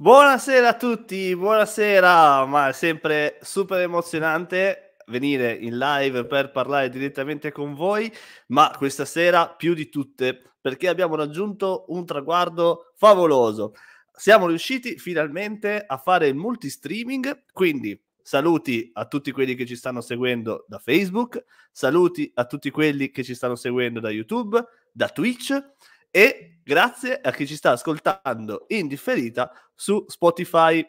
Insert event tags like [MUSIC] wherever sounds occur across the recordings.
Buonasera a tutti, buonasera, ma è sempre super emozionante venire in live per parlare direttamente con voi, ma questa sera più di tutte perché abbiamo raggiunto un traguardo favoloso. Siamo riusciti finalmente a fare il multi-streaming, quindi saluti a tutti quelli che ci stanno seguendo da Facebook, saluti a tutti quelli che ci stanno seguendo da YouTube, da Twitch e grazie a chi ci sta ascoltando in differita su Spotify.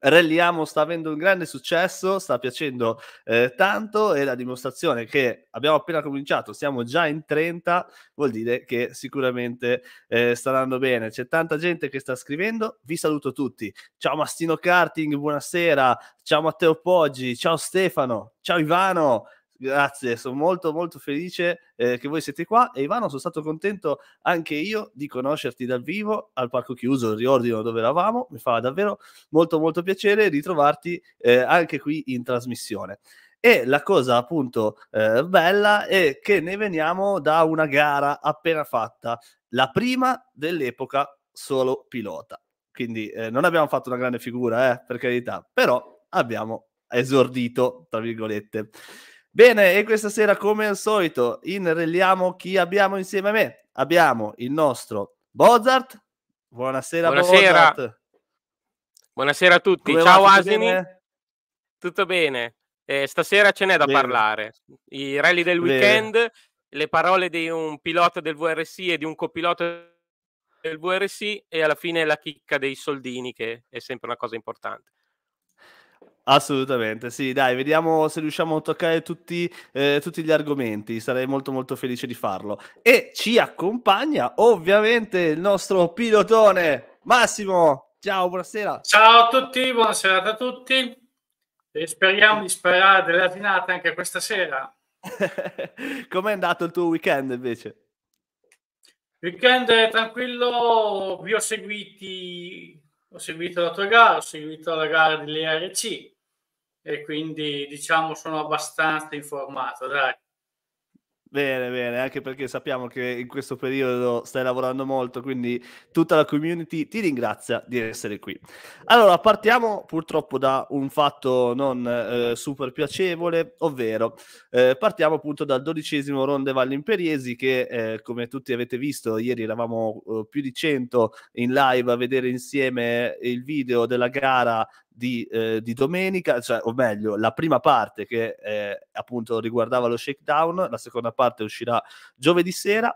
Relliamo sta avendo un grande successo, sta piacendo eh, tanto e la dimostrazione che abbiamo appena cominciato, siamo già in 30, vuol dire che sicuramente eh, staranno bene. C'è tanta gente che sta scrivendo, vi saluto tutti. Ciao Mastino Karting, buonasera. Ciao Matteo Poggi, ciao Stefano, ciao Ivano, Grazie, sono molto molto felice eh, che voi siete qua e Ivano sono stato contento anche io di conoscerti dal vivo al parco chiuso, il riordino dove eravamo, mi fa davvero molto molto piacere ritrovarti eh, anche qui in trasmissione. E la cosa appunto eh, bella è che ne veniamo da una gara appena fatta, la prima dell'epoca solo pilota. Quindi eh, non abbiamo fatto una grande figura, eh, per carità, però abbiamo esordito, tra virgolette. Bene, e questa sera, come al solito, inrelliamo chi abbiamo insieme a me. Abbiamo il nostro Bozart. Buonasera, Buonasera. Bozart. Buonasera a tutti. Come Ciao Asini. Bene? Tutto bene. Eh, stasera ce n'è da bene. parlare. I rally del weekend, bene. le parole di un pilota del VRC e di un copilota del VRC e alla fine la chicca dei soldini, che è sempre una cosa importante. Assolutamente, sì, dai, vediamo se riusciamo a toccare tutti, eh, tutti, gli argomenti, sarei molto molto felice di farlo. E ci accompagna ovviamente il nostro pilotone Massimo. Ciao, buonasera. Ciao a tutti, buonasera a tutti. E speriamo di sperare delle asinate anche questa sera. [LAUGHS] Com'è andato il tuo weekend invece? Weekend tranquillo, vi ho seguiti, ho seguito la tua gara, ho seguito la gara dell'ERC e quindi diciamo sono abbastanza informato, dai. Bene, bene, anche perché sappiamo che in questo periodo stai lavorando molto, quindi tutta la community ti ringrazia di essere qui. Allora, partiamo purtroppo da un fatto non eh, super piacevole, ovvero eh, partiamo appunto dal dodicesimo Ronde Valle Imperiesi che, eh, come tutti avete visto, ieri eravamo eh, più di 100 in live a vedere insieme il video della gara di, eh, di, domenica, cioè, o meglio, la prima parte che eh, appunto riguardava lo shakedown, la seconda parte uscirà giovedì sera.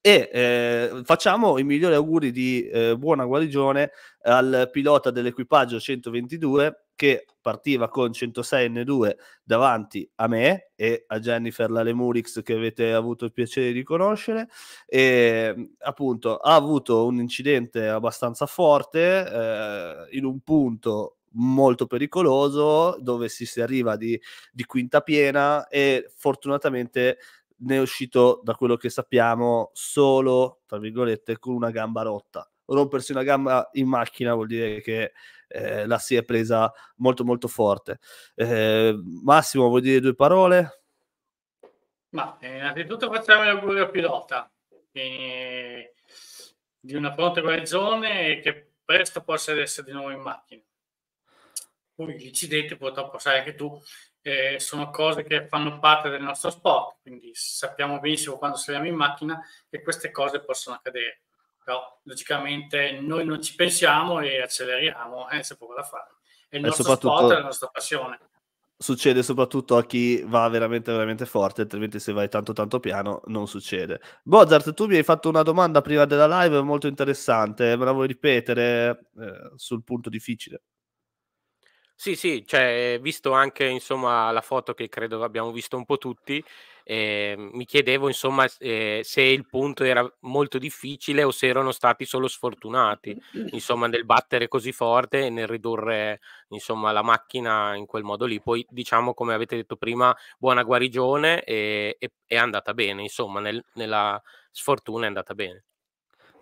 E eh, facciamo i migliori auguri di eh, buona guarigione al pilota dell'equipaggio 122 che partiva con 106 N2 davanti a me e a Jennifer Lalemurix che avete avuto il piacere di conoscere e appunto ha avuto un incidente abbastanza forte eh, in un punto molto pericoloso dove si, si arriva di, di quinta piena e fortunatamente ne è uscito da quello che sappiamo solo tra virgolette con una gamba rotta. Rompersi una gamba in macchina vuol dire che eh, la si è presa molto molto forte. Eh, Massimo vuoi dire due parole? Ma eh, innanzitutto facciamo gli auguri al pilota di una pronta guarigione e che presto possa essere di nuovo in macchina poi gli incidenti purtroppo sai anche tu eh, sono cose che fanno parte del nostro sport quindi sappiamo benissimo quando saliamo in macchina che queste cose possono accadere. Però logicamente noi non ci pensiamo e acceleriamo eh, c'è poco da fare. È il nostro sport è la nostra passione. succede soprattutto a chi va veramente veramente forte altrimenti se vai tanto tanto piano non succede. Bozart tu mi hai fatto una domanda prima della live molto interessante me la vuoi ripetere? Eh, sul punto difficile sì, sì, cioè, visto anche insomma la foto che credo abbiamo visto un po' tutti, eh, mi chiedevo insomma eh, se il punto era molto difficile o se erano stati solo sfortunati, insomma, nel battere così forte e nel ridurre insomma la macchina in quel modo lì. Poi diciamo, come avete detto prima, buona guarigione e, e è andata bene, insomma, nel, nella sfortuna è andata bene.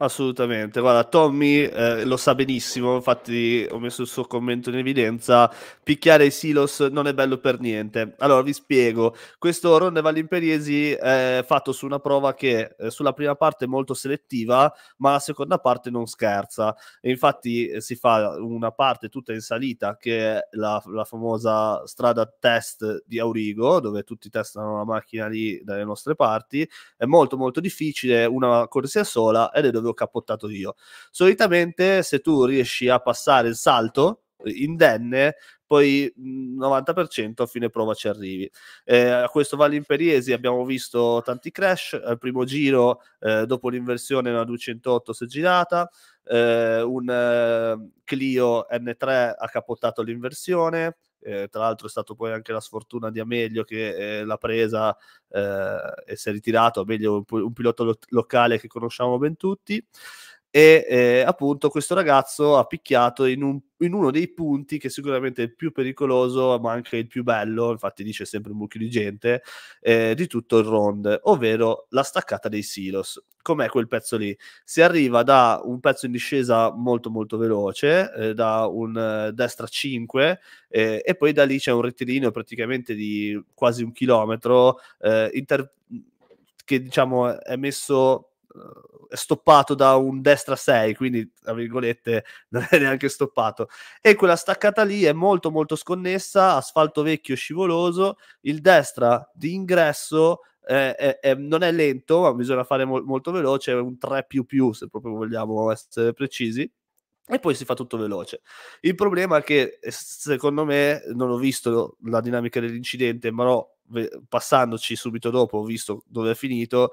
Assolutamente, guarda, Tommy eh, lo sa benissimo, infatti ho messo il suo commento in evidenza, picchiare i silos non è bello per niente. Allora vi spiego, questo Ronde Valle Imperiesi è fatto su una prova che eh, sulla prima parte è molto selettiva, ma la seconda parte non scherza. E infatti eh, si fa una parte tutta in salita, che è la, la famosa strada test di Aurigo, dove tutti testano la macchina lì dalle nostre parti, è molto molto difficile, una corsia sola ed è dove ho capottato io. Solitamente se tu riesci a passare il salto indenne, poi 90% a fine prova ci arrivi. Eh, a questo Valle Imperiesi abbiamo visto tanti crash, al primo giro eh, dopo l'inversione una 208 si è girata, eh, un eh, Clio N3 ha capottato l'inversione, eh, tra l'altro è stato poi anche la sfortuna di Amelio che eh, l'ha presa eh, e si è ritirato. Amelio un, un pilota lo- locale che conosciamo ben tutti e eh, appunto questo ragazzo ha picchiato in, un, in, uno dei punti che sicuramente è il più pericoloso ma anche il più bello, infatti dice sempre un mucchio di gente, eh, di tutto il round, ovvero la staccata dei silos. Com'è quel pezzo lì? Si arriva da un pezzo in discesa molto molto veloce, eh, da un eh, destra 5 eh, e poi da lì c'è un rettilineo praticamente di quasi un chilometro eh, inter- che diciamo è messo è stoppato da un destra 6, quindi tra virgolette [LAUGHS] non è neanche stoppato. E quella staccata lì è molto molto sconnessa, asfalto vecchio scivoloso, il destra di ingresso eh, è, non è lento, ma bisogna fare mo- molto veloce, è un 3 più più se proprio vogliamo essere precisi. E poi si fa tutto veloce. Il problema è che, secondo me, non ho visto la dinamica dell'incidente, ma no, passandoci subito dopo ho visto dove è finito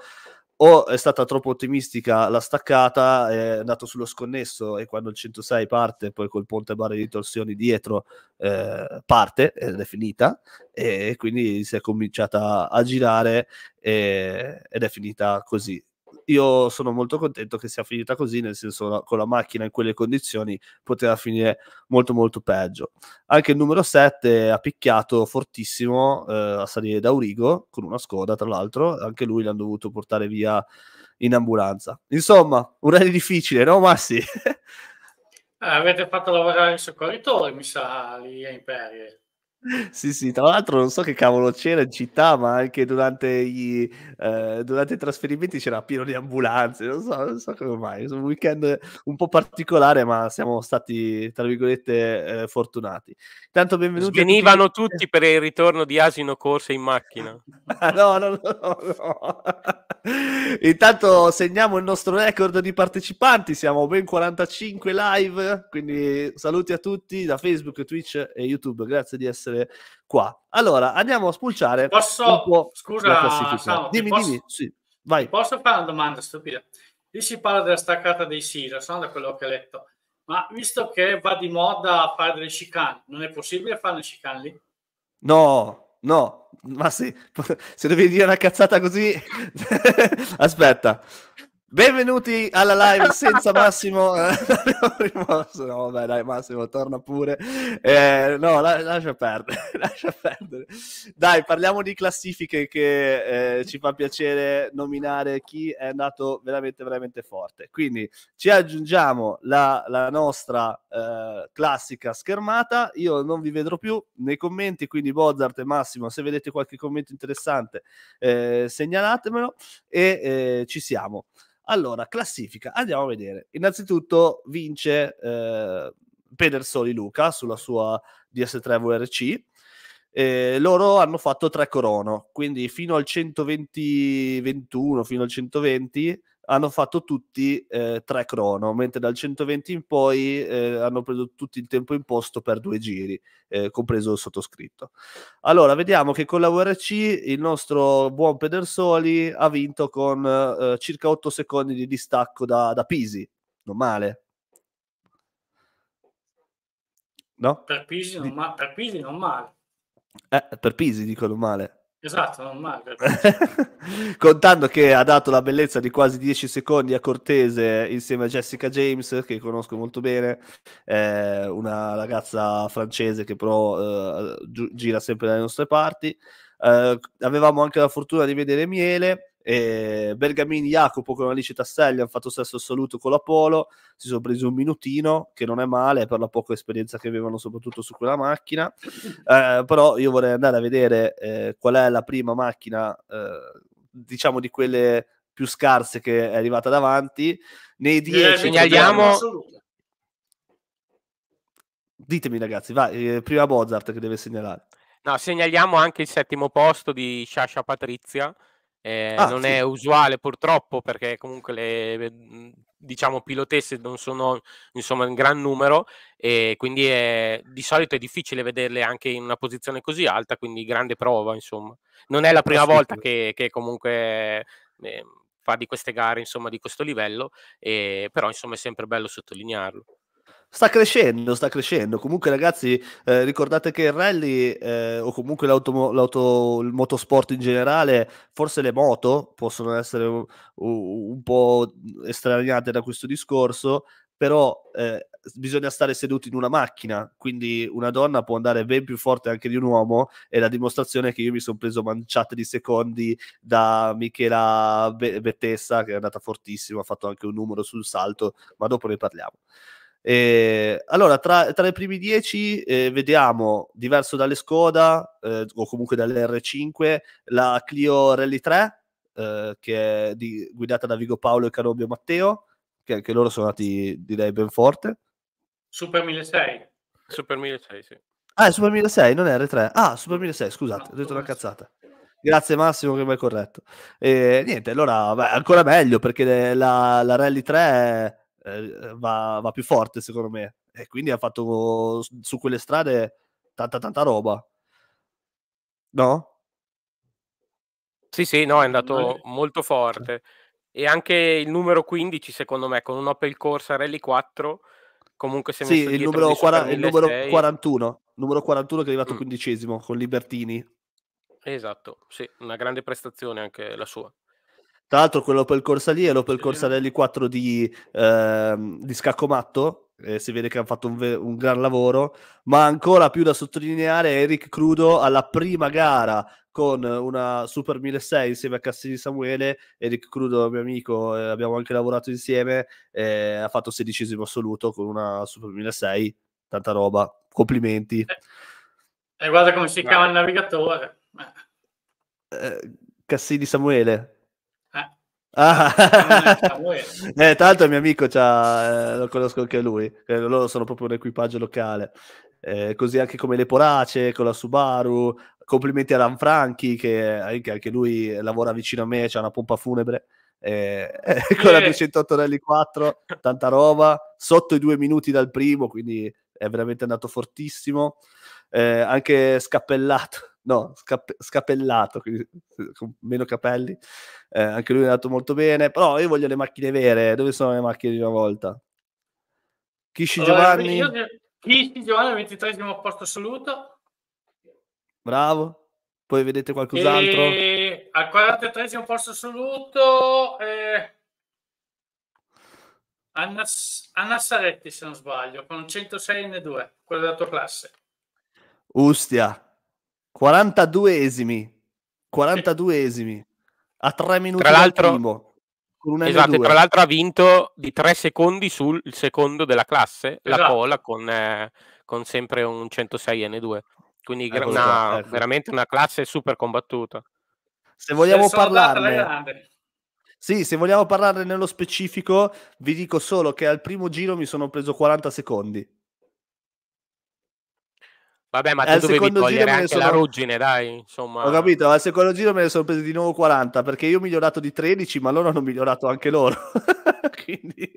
o è stata troppo ottimistica la staccata, è andato sullo sconnesso e quando il 106 parte, poi col ponte barre di torsioni dietro eh, parte ed è finita e quindi si è cominciata a girare e, ed è finita così io sono molto contento che sia finita così, nel senso con la macchina in quelle condizioni poteva finire molto molto peggio. Anche il numero 7 ha picchiato fortissimo eh, a salire da Urigo con una Skoda, tra l'altro, anche lui l'hanno dovuto portare via in ambulanza. Insomma, un rally difficile, no Massi? [LAUGHS] eh, avete fatto lavorare i soccorritori, mi sa, lì a Imperie. Sì, sì, tra l'altro non so che cavolo c'era in città, ma anche durante i, eh, durante i trasferimenti c'era pieno di ambulanze, non so, non so come mai, è un weekend un po' particolare, ma siamo stati, tra virgolette, eh, fortunati. Intanto benvenuti. Venivano tutti... [LAUGHS] tutti... per il ritorno di Asino Corse in macchina. no, no, no, no, no. Intanto segniamo il nostro record di partecipanti, siamo ben 45 live, quindi saluti a tutti da Facebook, Twitch e YouTube, grazie di essere qua. Allora, andiamo a spulciare posso, scusa. Samu, dimmi, posso, dimmi, sì, vai. Posso fare una domanda stupida? Lì si parla della staccata dei no? da quello che ho letto. Ma visto che va di moda fare delle chicane, non è possibile fare le chicane lì? No, no, ma sì, [LAUGHS] se devi dire una cazzata così, [LAUGHS] aspetta, Benvenuti alla live senza [LAUGHS] Massimo. [LAUGHS] no, vabbè, dai, Massimo, torna pure. Eh, no, la, lascia perdere, [LAUGHS] lascia perdere. Dai, parliamo di classifiche che eh, ci fa piacere nominare chi è andato veramente, veramente forte. Quindi ci aggiungiamo la, la nostra eh, classica schermata. Io non vi vedrò più nei commenti, quindi Bozart e Massimo, se vedete qualche commento interessante, eh, segnalatemelo e eh, ci siamo. Allora, classifica, andiamo a vedere. Innanzitutto vince eh, Pedersoli Luca sulla sua DS3 VRC. Eh, loro hanno fatto tre corono, quindi fino al 120 21, fino al 120 hanno fatto tutti eh, tre crono, mentre dal 120 in poi eh, hanno preso tutti il tempo imposto per due giri, eh, compreso il sottoscritto. Allora, vediamo che con la VRC il nostro buon Pedersoli ha vinto con eh, circa 8 secondi di distacco da, da Pisi, non male. No? Per Pisi non, ma- per Pisi non male. Eh, per Pisi dicono male. Esatto, non male. [LAUGHS] Contando che ha dato la bellezza di quasi 10 secondi a Cortese insieme a Jessica James, che conosco molto bene, eh, una ragazza francese che però eh, gi- gira sempre dalle nostre parti. Eh, avevamo anche la fortuna di vedere Miele E Bergamini Jacopo con Alice Tasselli hanno fatto stesso assoluto con l'Apollo, si sono presi un minutino, che non è male per la poca esperienza che avevano soprattutto su quella macchina, [LAUGHS] eh, però io vorrei andare a vedere eh, qual è la prima macchina, eh, diciamo di quelle più scarse che è arrivata davanti. Nei 10 segnaliamo... Ditemi ragazzi, vai, eh, prima Mozart che deve segnalare. No, segnaliamo anche il settimo posto di Sciascia Patrizia, eh, ah, non sì. è usuale purtroppo perché comunque le mhmm, diciamo pilotesse non sono insomma in gran numero e quindi è, di solito è difficile vederle anche in una posizione così alta, quindi grande prova insomma. Non è la prima volta che, che comunque eh, fa di queste gare insomma di questo livello, eh, però insomma è sempre bello sottolinearlo. Sta crescendo, sta crescendo. Comunque, ragazzi, eh, ricordate che il rally eh, o comunque l'auto, l'auto, il motorsport in generale, forse le moto possono essere un, un po' estraniate da questo discorso, però eh, bisogna stare seduti in una macchina, quindi una donna può andare ben più forte anche di un uomo e la dimostrazione è che io mi sono preso manciate di secondi da Michela Bettessa che è andata fortissimo, ha fatto anche un numero sul salto, ma dopo ne parliamo. Eh, allora, tra, tra, i primi dieci eh, vediamo, diverso dalle Skoda eh, o comunque dalle R5, la Clio Rally 3, eh, che è di, guidata da Vigo Paolo e Carobio Matteo, che anche loro sono andati, direi, ben forte. Super 1600. Super 1600, sì. Ah, è Super 1600, non è R3. Ah, Super 1600, scusate, no, ho detto una cazzata. Grazie Massimo che mi hai corretto. E niente, allora, beh, ancora meglio perché la, la Rally 3... È, eh, va, va, più forte secondo me. E quindi ha fatto su quelle strade tanta tanta roba. No? Sì sì no è andato molto forte. e anche il numero 15 secondo me con un Opel Corsa Rally 4 comunque se sì, il numero, quara- il numero 41 numero 41 che è arrivato mm. quindicesimo con Libertini. Esatto sì una grande prestazione anche la sua tra l'altro quello per il Corsa lì è l'Opel Corsa Rally 4 di, eh, di Scaccomatto, eh, si vede che hanno fatto un, ve- un, gran lavoro, ma ancora più da sottolineare Eric Crudo alla prima gara con una Super 1006 insieme a Cassini Samuele, Eric Crudo mio amico, eh, abbiamo anche lavorato insieme, eh, ha fatto sedicesimo assoluto con una Super 1006, tanta roba, complimenti. E eh, guarda come si chiama il navigatore. Eh, Cassini Samuele. Ah. [LAUGHS] eh, tra l'altro il mio amico eh, lo conosco anche lui, eh, loro sono proprio un equipaggio locale. Eh, così anche come le Porace con la Subaru. Complimenti a Lanfranchi che anche, anche lui lavora vicino a me, c'ha una pompa funebre. Eh, [LAUGHS] con la 208 Rally 4, tanta roba, sotto i due minuti dal primo, quindi è veramente andato fortissimo. Eh, anche scappellato no, scapp- scappellato, quindi con meno capelli. Eh, anche lui è andato molto bene, però io voglio le macchine vere. Dove sono le macchine di una volta? Kishi allora, Giovanni. Io, Kishi Giovanni, 23 posto assoluto. Bravo. Poi vedete qualcos'altro? E al 43 posto assoluto eh... Anna, Anna Saretti, se non sbaglio, con 106 N2, quello della tua classe. Ustia, 42esimi. 42esimi. A 3 minuti tra l'altro, primo. Esatto, tra l'altro ha vinto di 3 secondi sul secondo della classe, esatto. la Pola, con, eh, con, sempre un 106 N2. Quindi ecco una, ecco. veramente una classe super combattuta. Se vogliamo parlarne... Sì, se vogliamo parlarne nello specifico, vi dico solo che al primo giro mi sono preso 40 secondi. Vabbè, ma tu dovevi togliere anche sono... la ruggine, dai, insomma. Ho capito, al secondo giro me ne sono presi di nuovo 40, perché io ho migliorato di 13, ma loro hanno migliorato anche loro. [LAUGHS] Quindi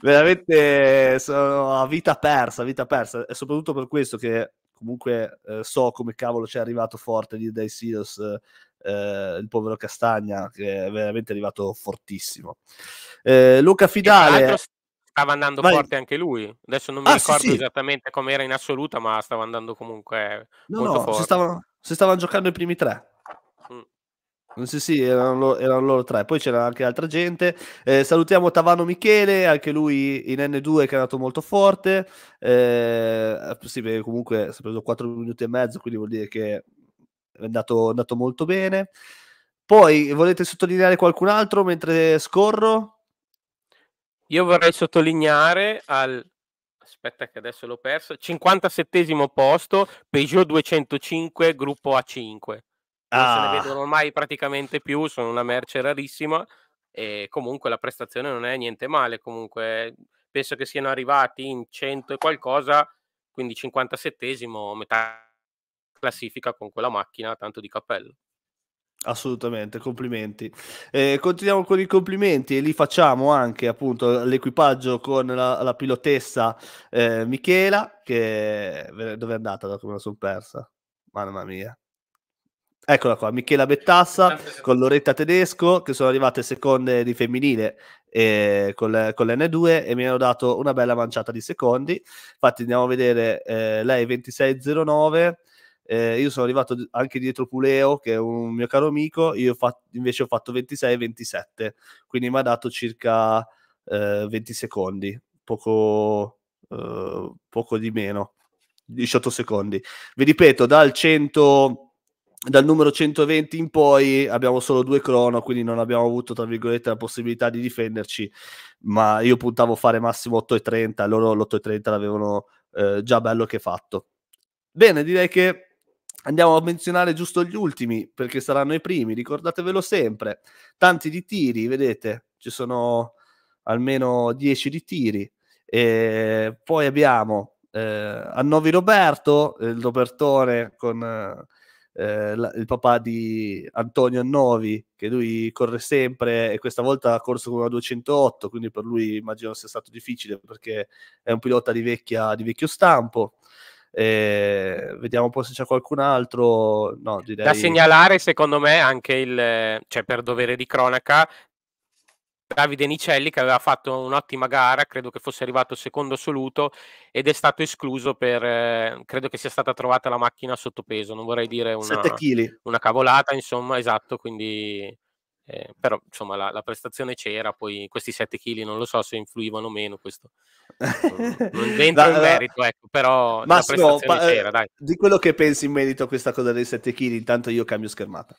veramente sono a vita persa, vita persa. E soprattutto per questo che comunque eh, so come cavolo ci è arrivato forte lì dai Silos, eh, il povero Castagna, che è veramente arrivato fortissimo. Eh, Luca Fidale stava andando Vai. forte anche lui. Adesso non mi ah, ricordo sì, sì. esattamente com'era in assoluta, ma stava andando comunque no, molto no, forte. Si stavano, si stavano giocando i primi tre. Mm. Sì, sì, erano loro, erano loro, tre. Poi c'era anche altra gente. Eh, salutiamo Tavano Michele, anche lui in N2 che è andato molto forte. Eh, sì, beh, comunque si è preso 4 minuti e mezzo, quindi vuol dire che è andato, è andato molto bene. Poi volete sottolineare qualcun altro mentre scorro? Io vorrei sottolineare al aspetta che adesso l'ho perso 57 posto Peugeot 205 gruppo A5 non ah. se ne ah. vedono ormai praticamente più sono una merce rarissima e comunque la prestazione non è niente male comunque penso che siano arrivati in 100 e qualcosa quindi 57 metà classifica con quella macchina tanto di cappello Assolutamente, complimenti. Eh, continuiamo con i complimenti e li facciamo anche appunto l'equipaggio con la, la pilotessa eh, Michela, che dove è andata da come la sono persa? Mamma mia. Eccola qua, Michela Bettassa con Loretta Tedesco che sono arrivate seconde di femminile eh, con, le, con l'N2 e mi hanno dato una bella manciata di secondi. Infatti andiamo a vedere eh, lei 26.09 eh, io sono arrivato anche dietro Puleo, che è un mio caro amico, io ho fatto, invece ho fatto 26 e 27, quindi mi ha dato circa eh, 20 secondi, poco, eh, poco di meno, 18 secondi. Vi ripeto, dal 100 dal numero 120 in poi abbiamo solo due crono, quindi non abbiamo avuto, tra virgolette, la possibilità di difenderci, ma io puntavo a fare massimo 8,30, loro l'8,30 l'avevano eh, già bello che fatto. Bene, direi che Andiamo a menzionare giusto gli ultimi perché saranno i primi, ricordatevelo sempre. Tanti di tiri, vedete, ci sono almeno 10 di tiri. E poi abbiamo eh, Annovi Roberto, il Robertone con eh, la, il papà di Antonio Annovi, che lui corre sempre e questa volta ha corso con una 208, quindi per lui immagino sia stato difficile perché è un pilota di, vecchia, di vecchio stampo. Eh, vediamo un po' se c'è qualcun altro. No, direi... Da segnalare, secondo me, anche il, cioè per dovere di cronaca, Davide Nicelli che aveva fatto un'ottima gara, credo che fosse arrivato secondo assoluto ed è stato escluso per, eh, credo che sia stata trovata la macchina sotto peso, non vorrei dire una, una cavolata, insomma, esatto, quindi eh, però insomma la, la, prestazione c'era, poi questi 7 kg non lo so se influivano o meno, questo non, dentro [LAUGHS] il merito, ecco, però Massimo, la prestazione pa- c'era, dai. Di quello che pensi in merito a questa cosa dei 7 kg, intanto io cambio schermata.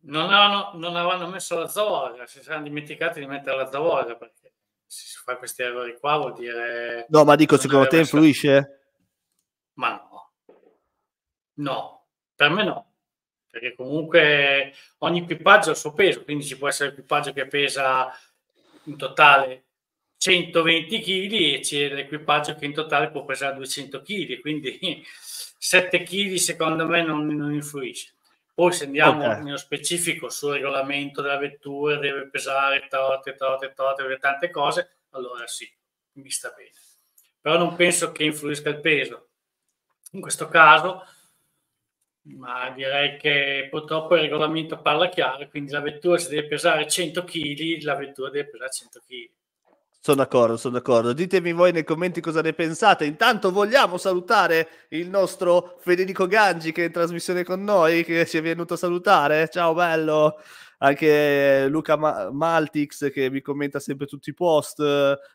Non avevano, non avevano messo la zavorra, si saranno dimenticati di mettere la zavorra perché se si fa questi errori qua vuol dire... No, ma dico, secondo te influisce? Ma no. No, per me no perché comunque ogni equipaggio ha il suo peso, quindi ci può essere l'equipaggio che pesa in totale 120 kg e c'è l'equipaggio che in totale può pesare 200 kg, quindi [LAUGHS] 7 kg secondo me non, non influisce. Poi se andiamo okay. nello specifico sul regolamento della vettura, deve pesare tote, tote, tote, tante cose, allora sì, mi sta bene. Però non penso che influisca il peso. In questo caso ma direi che purtroppo il regolamento parla chiaro, quindi la vettura se deve pesare 100 kg, la vettura deve pesare 100 kg. Sono d'accordo, sono d'accordo. Ditemi voi nei commenti cosa ne pensate. Intanto vogliamo salutare il nostro Federico Gangi che è in trasmissione con noi, che ci è venuto a salutare. Ciao bello anche Luca Ma- Maltix che mi commenta sempre tutti i post.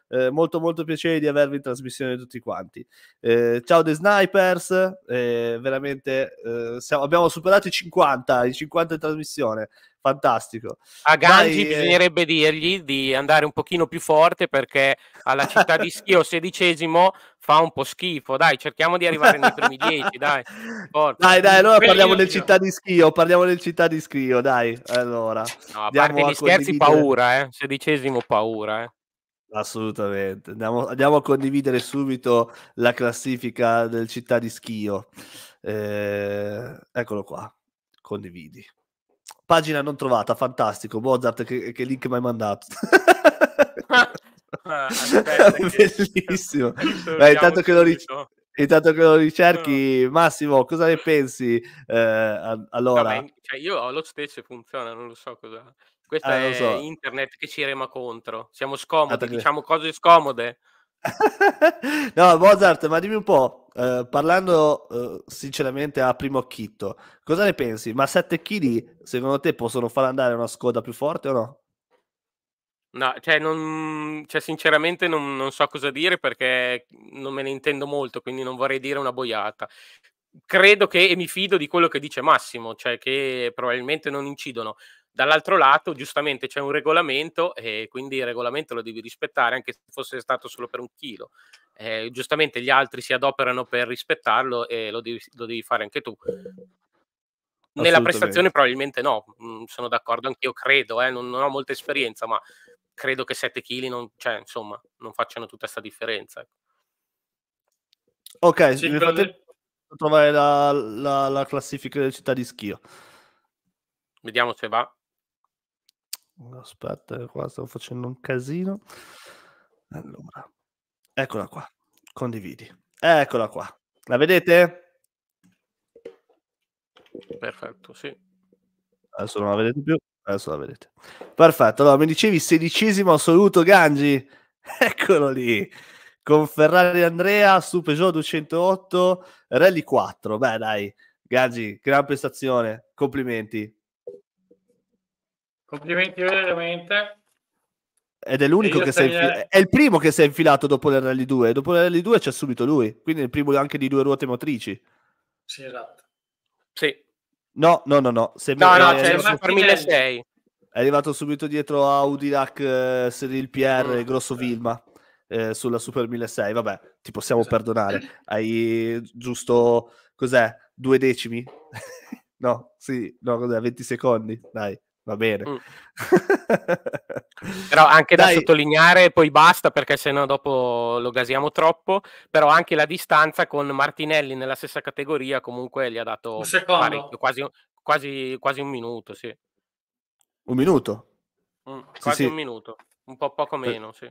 Eh, molto molto piacere di avervi in trasmissione tutti quanti. Eh, ciao The Snipers, eh, veramente eh, siamo, abbiamo superato i 50, i 50 in trasmissione fantastico. A Gangi Dai, eh, bisognerebbe eh... dirgli di andare un pochino più forte perché alla città di Schio [LAUGHS] sedicesimo fa un po' schifo. Dai, cerchiamo di arrivare nei primi [LAUGHS] dieci, dai. Forza. Dai, dai, allora parliamo del città di Schio, parliamo del città di Schio, dai. Allora, no, a parte gli scherzi, paura, eh. Sedicesimo paura, eh. Assolutamente. Andiamo, andiamo, a condividere subito la classifica del città di Schio. Eh, eccolo qua. Condividi. Pagina non trovata, fantastico. Mozart, che, che link mi hai mandato? [LAUGHS] ah, Bellissimo. [LAUGHS] Beh, intanto, che ric- intanto, che lo ricerchi, Massimo, cosa ne pensi? Eh, allora, Vabbè, cioè io ho lo stesso e funziona, non lo so cosa. Questa eh, è so. internet che ci rema contro. Siamo scomodi, diciamo cose scomode. [LAUGHS] no, Mozart, ma dimmi un po', eh, parlando eh, sinceramente a primo occhitto, cosa ne pensi? Ma 7 kg secondo te possono far andare una Skoda più forte o no? No, cioè, non, cioè sinceramente non, non, so cosa dire perché non me ne intendo molto, quindi non vorrei dire una boiata. credo che e mi fido di quello che dice Massimo, cioè che probabilmente non incidono. Dall'altro lato, giustamente c'è un regolamento e quindi il regolamento lo devi rispettare anche se fosse stato solo per un chilo. Eh, giustamente gli altri si adoperano per rispettarlo e lo devi, lo devi fare anche tu. Nella prestazione probabilmente no, mm, sono d'accordo anch'io, credo, eh, non, non, ho molta esperienza, ma credo che 7 kg non, cioè, insomma, non facciano tutta questa differenza. Ecco. Ok, sì, nel frattempo trovare la, la, la, classifica delle città di schio. Vediamo se va. Aspetta, qua stavo facendo un casino. Allora, eccola qua. Condividi. Eccola qua. La vedete? Perfetto, sì. Adesso non la vedete più. Adesso la vedete. Perfetto. Allora, mi dicevi sedicesimo assoluto Gangi. [LAUGHS] Eccolo lì con Ferrari Andrea su Peugeot 208 Rally 4. Beh, dai, Gaggi, gran prestazione, complimenti. Complimenti veramente. Ed è l'unico che si è infilato. È il primo che si è infilato dopo le Rally 2. Dopo le Rally 2 c'è subito lui. Quindi è il primo anche di due ruote motrici. Sì, esatto. Sì. No, no, no, no. Se no, no, c'è il per 1600. È arrivato subito dietro a Audilac, eh, Cyril Pierre mm, Grosso Vilma eh, sulla Super 1006, vabbè, ti possiamo esatto. perdonare. Hai giusto, cos'è, due decimi? [LAUGHS] no, sì, no, cos'è, 20 secondi, dai. Va bene. Mm. [LAUGHS] però anche da sottolineare, poi basta perché sennò dopo lo gasiamo troppo, però anche la distanza con Martinelli nella stessa categoria comunque gli ha dato un secondo. quasi, quasi, quasi un minuto, sì. Un minuto? Mm, quasi sì, un sì. minuto, un po' poco meno, sì.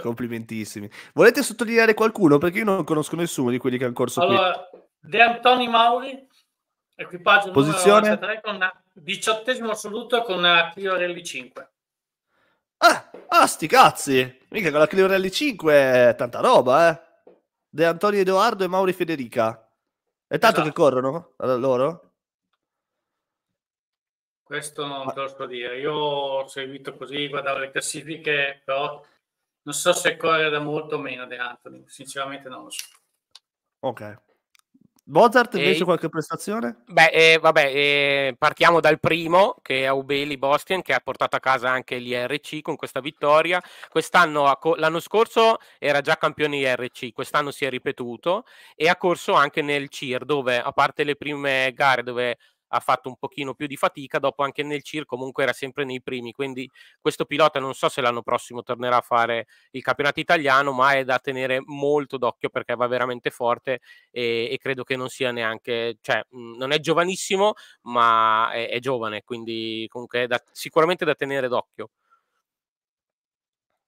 Complimentissimi. Volete sottolineare qualcuno? Perché io non conosco nessuno di quelli che hanno corso allora, qui. De Antoni Mauri, equipaggio Posizione? 93 con diciottesimo assoluto con una Clio Rally 5. Ah, ah, sti cazzi! Mica con la Clio Rally 5 è tanta roba, eh. De Antonio Edoardo e Mauri Federica. È tanto esatto. che corrono loro? Questo non te lo so dire. Io ho seguito così, guardavo le classifiche, però non so se corre da molto o meno De Anthony, sinceramente non lo so. Ok. Mozart invece e... qualche prestazione? Beh, eh, vabbè, eh, partiamo dal primo che è Aubeli Bostien che ha portato a casa anche l'IRC con questa vittoria. Quest'anno, l'anno scorso era già campione IRC, quest'anno si è ripetuto e ha corso anche nel CIR dove a parte le prime gare dove ha fatto un pochino più di fatica, dopo anche nel CIR comunque era sempre nei primi, quindi questo pilota non so se l'anno prossimo tornerà a fare il campionato italiano, ma è da tenere molto d'occhio perché va veramente forte e, e credo che non sia neanche, cioè non è giovanissimo, ma è, è giovane, quindi comunque è da, sicuramente da tenere d'occhio.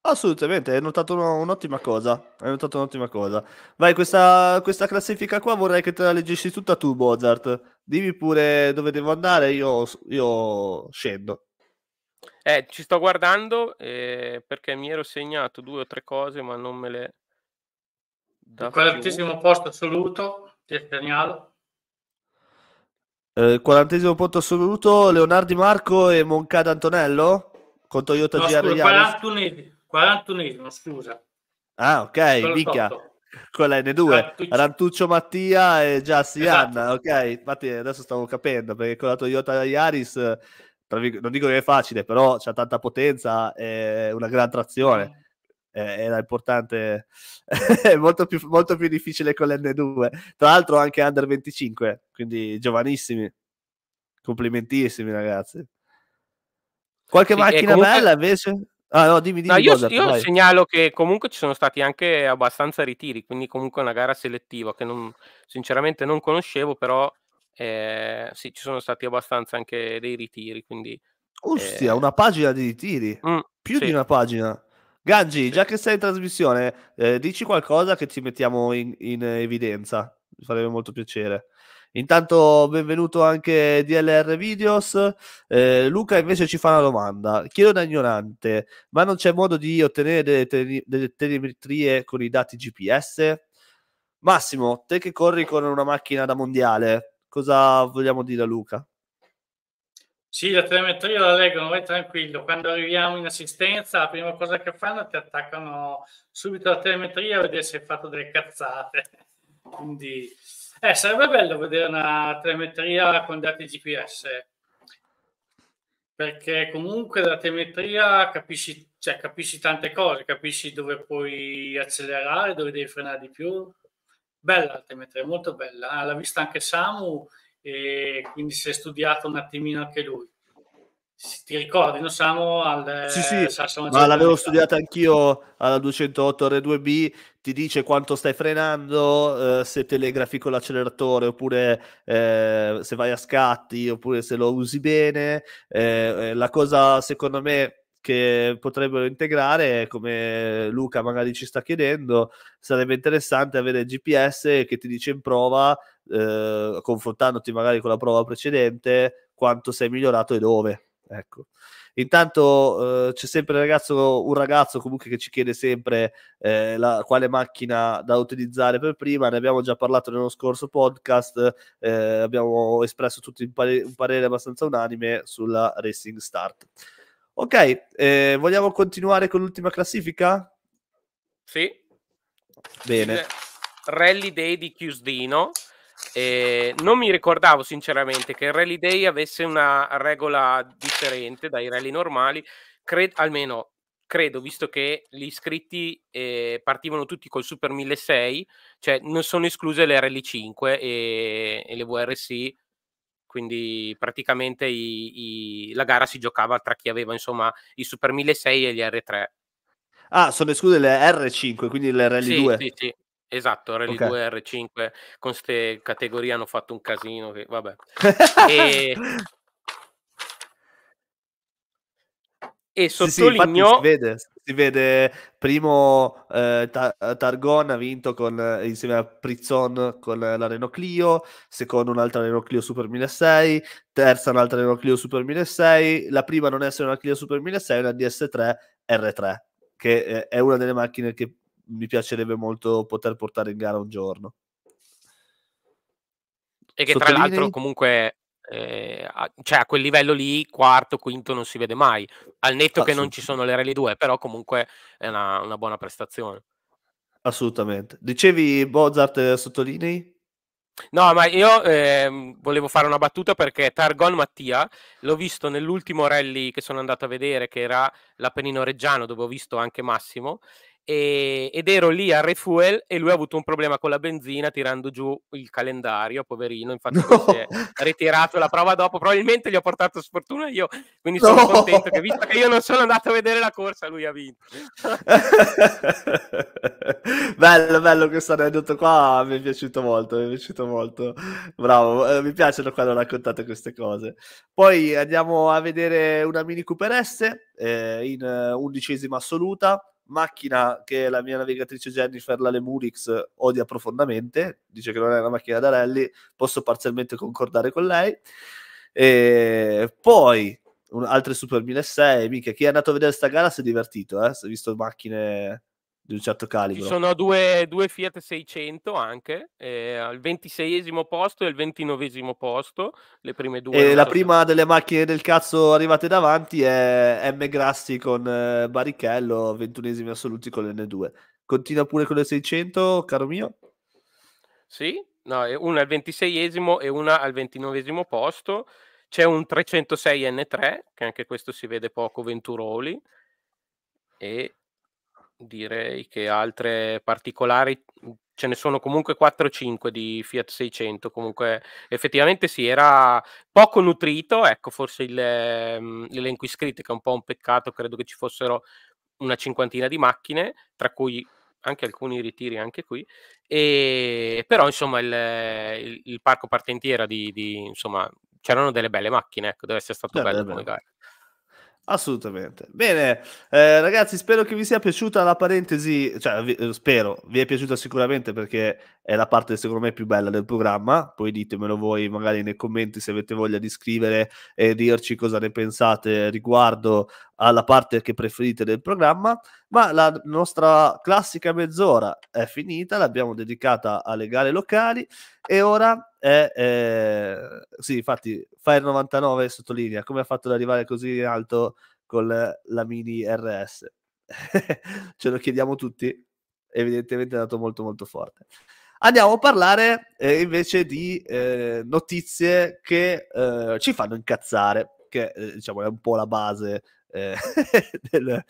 Assolutamente, hai notato un'ottima cosa. Hai notato un'ottima cosa. Vai, questa, questa classifica qua vorrei che te la leggessi tutta tu, Mozart. Dimmi pure dove devo andare, io, io scendo. Eh, ci sto guardando eh, perché mi ero segnato due o tre cose, ma non me le. Il quarantesimo posto assoluto, ti segnalo. Eh, quarantesimo posto assoluto, Leonardi Marco e Moncada Antonello con Toyota no, GR Yaris. 41esimo, scusa. Ah, ok, mica. Con la N2, Rantuccio, Rantuccio Mattia e Giassi esatto. Anna, ok. Infatti adesso stavo capendo, perché con la Toyota Yaris, non dico che è facile, però c'ha tanta potenza e una gran trazione. Era importante, [LAUGHS] è molto più, molto più difficile con l'N2. Tra l'altro anche under 25, quindi giovanissimi. Complimentissimi ragazzi. Qualche sì, macchina comunque... bella invece? Ah, no, dimmi, dimmi no, io, Bozart, io segnalo che comunque ci sono stati anche abbastanza ritiri, quindi comunque una gara selettiva che non, sinceramente non conoscevo, però eh, sì, ci sono stati abbastanza anche dei ritiri. Quindi, Ostia, eh... una pagina di ritiri, mm, più sì. di una pagina. Gangi, sì. già che sei in trasmissione, eh, dici qualcosa che ci mettiamo in, in evidenza, mi farebbe molto piacere. Intanto benvenuto anche DLR Videos. Eh, Luca invece ci fa una domanda. Chiedo da ignorante, ma non c'è modo di ottenere delle, te- delle telemetrie con i dati GPS? Massimo, te che corri con una macchina da mondiale, cosa vogliamo dire a Luca? Sì, la telemetria la leggono, vai tranquillo. Quando arriviamo in assistenza, la prima cosa che fanno è ti attaccano subito la telemetria a vedere se hai fatto delle cazzate. [LAUGHS] Quindi eh, sarebbe bello vedere una telemetria con dati GPS perché comunque dalla telemetria capisci, cioè, capisci tante cose, capisci dove puoi accelerare, dove devi frenare di più. Bella la telemetria, molto bella. Ah, l'ha vista anche Samu e quindi si è studiato un attimino anche lui. Ti ricordi, non siamo al Sì, sì, ma l'avevo studiata anch'io alla 208 R2B, ti dice quanto stai frenando, eh, se telegrafi con l'acceleratore, oppure eh, se vai a scatti, oppure se lo usi bene. Eh, la cosa, secondo me, che potrebbero integrare, come Luca magari ci sta chiedendo, sarebbe interessante avere GPS che ti dice in prova, eh, confrontandoti magari con la prova precedente, quanto sei migliorato e dove. Ecco. Intanto eh, c'è sempre un ragazzo, un ragazzo comunque che ci chiede sempre eh, la, quale macchina da utilizzare per prima, ne abbiamo già parlato nello scorso podcast, eh, abbiamo espresso tutti un, pare- un, parere abbastanza unanime sulla Racing Start. Ok, eh, vogliamo continuare con l'ultima classifica? Sì. Bene. Rally Day di Chiusdino e non mi ricordavo sinceramente che il Rally Day avesse una regola differente dai rally normali, Cred- almeno credo, visto che gli iscritti eh, partivano tutti col Super 1600, cioè non sono escluse le Rally 5 e, e le VRC, quindi praticamente i, i, la gara si giocava tra chi aveva insomma i Super 1600 e gli R3. Ah, sono escluse le R5, quindi le Rally sì, 2. Sì, sì. Esatto, Rally okay. 2 R5 con queste categorie hanno fatto un casino che vabbè. [LAUGHS] e... e sottolineo sì, sì, si, vede, si vede primo eh, Targon ha vinto con, eh, insieme a Prizzon con la Renault Clio secondo un'altra Renault Clio Super 1006 terza un'altra Renault Clio Super 1006 la prima non essere una Clio Super 1006 una DS3 R3 che eh, è una delle macchine che mi piacerebbe molto poter portare in gara un giorno. E che tra l'altro comunque eh, a, cioè a quel livello lì, quarto, quinto non si vede mai, al netto che non ci sono le Rally 2, però comunque è una, una buona prestazione. Assolutamente. Dicevi Bozart sottolinei? No, ma io eh, volevo fare una battuta perché Targon Mattia l'ho visto nell'ultimo rally che sono andato a vedere, che era l'Appennino Reggiano, dove ho visto anche Massimo, e, ed ero lì a refuel e lui ha avuto un problema con la benzina tirando giù il calendario, poverino, infatti no. si è [LAUGHS] ritirato la prova dopo, probabilmente gli ho portato sfortuna io, quindi sono no. contento che visto che io non sono andato a vedere la corsa, lui ha vinto. [LAUGHS] bello, bello questo aneddoto qua, mi è piaciuto molto, mi è piaciuto molto, bravo, eh, mi piacciono quando raccontate queste cose. Poi andiamo a vedere una Mini Cooper S eh, in uh, undicesima assoluta, macchina che la mia navigatrice Jennifer, la Lemurix, odia profondamente, dice che non è una macchina da rally, posso parzialmente concordare con lei. E poi un, altre Super 1006, mica chi è andato a vedere questa gara si è divertito, eh? si è visto macchine di un certo calibro. Ci sono due, due Fiat 600 anche, eh, al 26esimo posto e al 29esimo posto, le prime due. E la so prima se... delle macchine del cazzo arrivate davanti è M. Grassi con eh, Barrichello, 21esimi assoluti con l'N2. Continua pure con le 600, caro mio? Sì, no, una al 26esimo e una al 29esimo posto. C'è un 306 N3, che anche questo si vede poco, Venturoli. E direi che altre particolari mhmm, ce ne sono comunque 4 o 5 di Fiat 600 comunque effettivamente sì era poco nutrito ecco forse il, mhmm, l'elenco iscritti che è un po' un peccato credo che ci fossero una cinquantina di macchine tra cui anche alcuni ritiri anche qui e però insomma il, il, il parco partentiera di, di, insomma c'erano delle belle macchine ecco deve essere stato bello come gara Assolutamente. Bene, eh, ragazzi, spero che vi sia piaciuta la parentesi, cioè vi, eh, spero, vi è piaciuta sicuramente perché è la parte secondo me più bella del programma, poi ditemelo voi magari nei commenti se avete voglia di scrivere e dirci cosa ne pensate riguardo alla parte che preferite del programma, ma la nostra classica mezz'ora è finita, l'abbiamo dedicata alle gare locali e ora è, eh, sì, infatti, Fire 99 sottolinea come ha fatto ad arrivare così in alto con la mini RS. [LAUGHS] Ce lo chiediamo tutti, evidentemente è andato molto molto forte. Andiamo a parlare eh, invece di eh, notizie che eh, ci fanno incazzare, che eh, diciamo è un po' la base eh, [LAUGHS] del,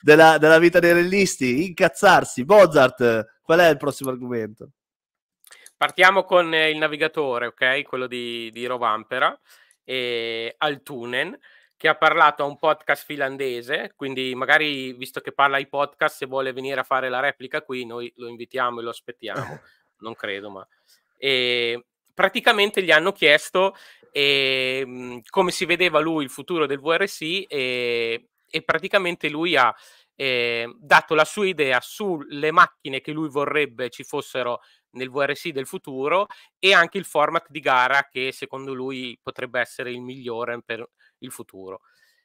della, della, vita dei rellisti. Incazzarsi. Mozart, qual è il prossimo argomento? Partiamo con il navigatore, ok? Quello di, di Rovampera, e Altunen che ha parlato a un podcast finlandese, quindi magari visto che parla ai podcast, se vuole venire a fare la replica qui, noi lo invitiamo e lo aspettiamo. [LAUGHS] non credo, ma... E praticamente gli hanno chiesto eh, come si vedeva lui il futuro del VRC e, e praticamente lui ha eh, dato la sua idea sulle macchine che lui vorrebbe ci fossero nel VRC del futuro e anche il format di gara che secondo lui potrebbe essere il migliore per il futuro.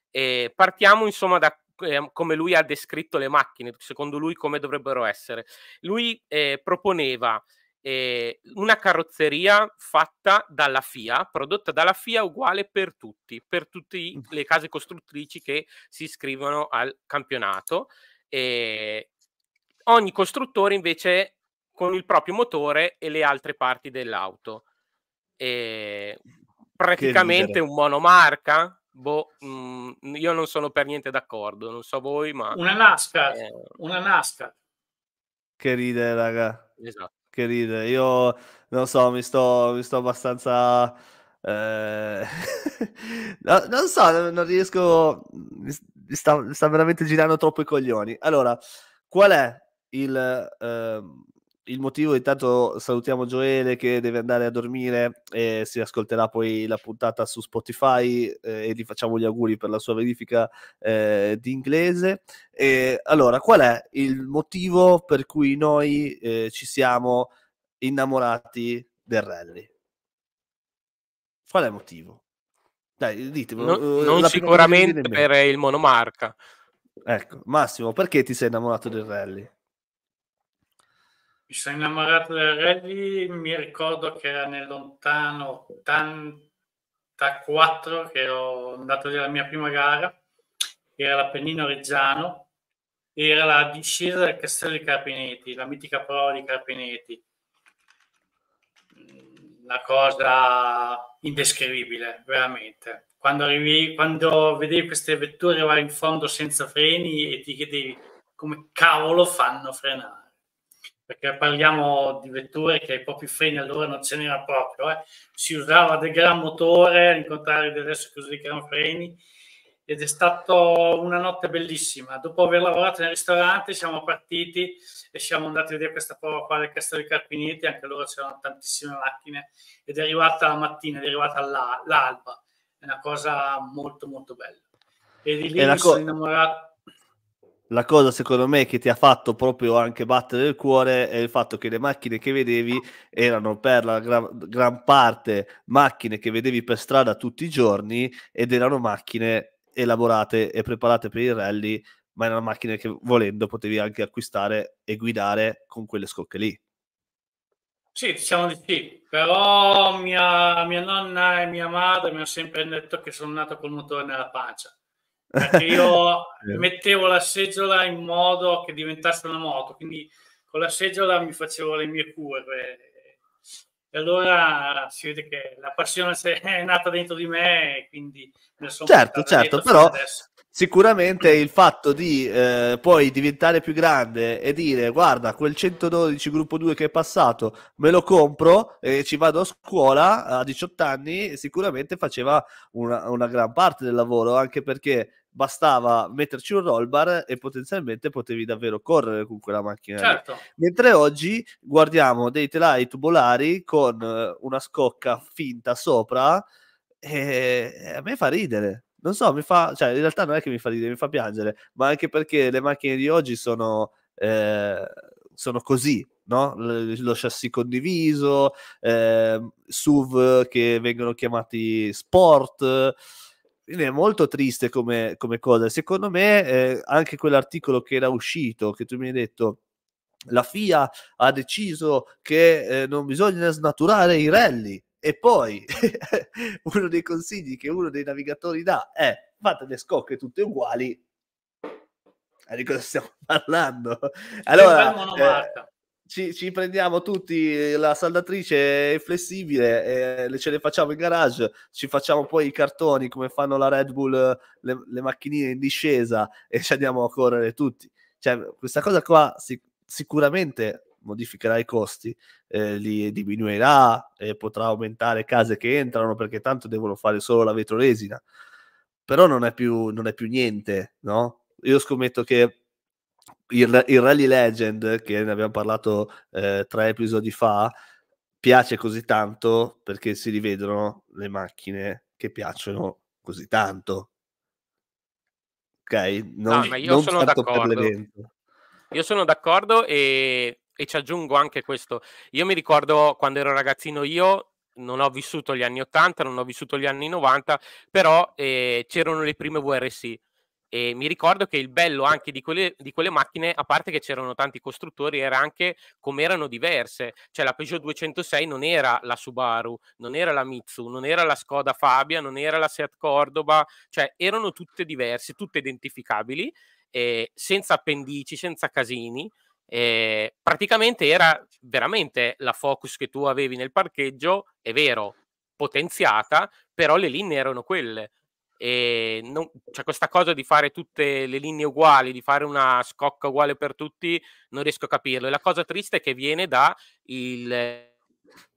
E partiamo insomma da eh, come lui ha descritto le macchine, secondo lui come dovrebbero essere. Lui eh, proponeva eh, una carrozzeria fatta dalla FIA, prodotta dalla FIA uguale per tutti, per tutte le case costruttrici che si iscrivono al campionato. Eh, ogni costruttore invece con il proprio motore e le altre parti dell'auto. E praticamente un monomarca. Boh, mh, mhmm, io non sono per niente d'accordo, non so voi, ma... Una NASCAR, eh... una NASCAR. Che ride, raga. Esatto. Che ride. Io, non so, mi sto, mi sto abbastanza... Eh... [LAUGHS] no, non so, non, non riesco... Mi sta, mi sta veramente girando troppo i coglioni. Allora, qual è il... Eh il motivo, intanto salutiamo Gioele che deve andare a dormire e si ascolterà poi la puntata su Spotify eh, e gli facciamo gli auguri per la sua verifica eh, di inglese. E, allora, qual è il motivo per cui noi eh, ci siamo innamorati del rally? Qual è il motivo? Dai, ditemi. Non, eh, non sicuramente per il monomarca. Ecco, Massimo, perché ti sei innamorato del rally? Mi sono innamorato del rally, mi ricordo che era nel lontano 84 che ero andato la mia prima gara, era l'Appennino Reggiano, era la discesa del Castello di Carpinetti, la mitica prova di Carpinetti. Una cosa indescrivibile, veramente. Quando, arrivi, quando vedevi queste vetture arrivare in fondo senza freni e ti chiedevi come cavolo fanno frenare perché parliamo di vetture che ai propri freni allora non ce n'era proprio, eh. si usava del gran motore, al contrario di adesso che usa dei gran freni, ed è stata una notte bellissima. Dopo aver lavorato nel ristorante siamo partiti e siamo andati a vedere questa prova qua del Castello di Carpinetti, anche loro c'erano tantissime macchine, ed è arrivata la mattina, è arrivata l'alba, è una cosa molto molto bella. E di lì mi sono innamorato la cosa secondo me che ti ha fatto proprio anche battere il cuore è il fatto che le macchine che vedevi erano per la gran, gran parte macchine che vedevi per strada tutti i giorni ed erano macchine elaborate e preparate per i rally, ma erano macchine che volendo potevi anche acquistare e guidare con quelle scocche lì. Sì, diciamo di sì, però mia, mia nonna e mia madre mi hanno sempre detto che sono nato col motore nella pancia perché [LAUGHS] io mettevo la seggiola in modo che diventasse una moto, quindi con la seggiola mi facevo le mie curve. E allora si vede che la passione [LAUGHS] è nata dentro di me quindi ne sono Certo, certo, però sicuramente il fatto di eh, poi diventare più grande e dire guarda quel 112 gruppo 2 che è passato me lo compro e ci vado a scuola a 18 anni sicuramente faceva una, una gran parte del lavoro anche perché bastava metterci un roll bar e potenzialmente potevi davvero correre con quella macchina. Certo. Mentre oggi guardiamo dei telai tubolari con eh, una scocca finta sopra e a me fa ridere. Non so, mi fa, cioè in realtà non è che mi fa ridere, mi fa piangere, ma anche perché le macchine di oggi sono, eh, sono così, no? Lo chassis condiviso, eh, SUV che vengono chiamati sport quindi è molto triste come, come cosa. Secondo me, eh, anche quell'articolo che era uscito, che tu mi hai detto, la FIA ha deciso che eh, non bisogna snaturare i rally. E poi [LAUGHS] uno dei consigli che uno dei navigatori dà è fate le scocche tutte uguali. di cosa stiamo parlando? Allora, eh, ci, ci, prendiamo tutti la saldatrice flessibile e ce le facciamo in garage, ci facciamo poi i cartoni come fanno la Red Bull, le, le macchinine in discesa e ci andiamo a correre tutti. Cioè, questa cosa qua sic- sicuramente modificherà i costi, eh, li diminuirà e potrà aumentare case che entrano perché tanto devono fare solo la vetroresina. Però non è più, non è più niente, no? Io scommetto che il, il Rally Legend, che ne abbiamo parlato eh, tre episodi fa, piace così tanto perché si rivedono le macchine che piacciono così tanto. Ok? Non, no, ma io sono d'accordo. Io sono d'accordo e, e ci aggiungo anche questo. Io mi ricordo quando ero ragazzino io, non ho vissuto gli anni 80, non ho vissuto gli anni 90, però eh, c'erano le prime VRC e mi ricordo che il bello anche di quelle, di quelle macchine, a parte che c'erano tanti costruttori, era anche come erano diverse. Cioè la Peugeot 206 non era la Subaru, non era la Mitsu, non era la Skoda Fabia, non era la Seat Cordoba, cioè erano tutte diverse, tutte identificabili, eh, senza appendici, senza casini. Eh, praticamente era veramente la Focus che tu avevi nel parcheggio, è vero, potenziata, però le linee erano quelle non, cioè questa cosa di fare tutte le linee uguali, di fare una scocca uguale per tutti, non riesco a capirlo. E la cosa triste è che viene da il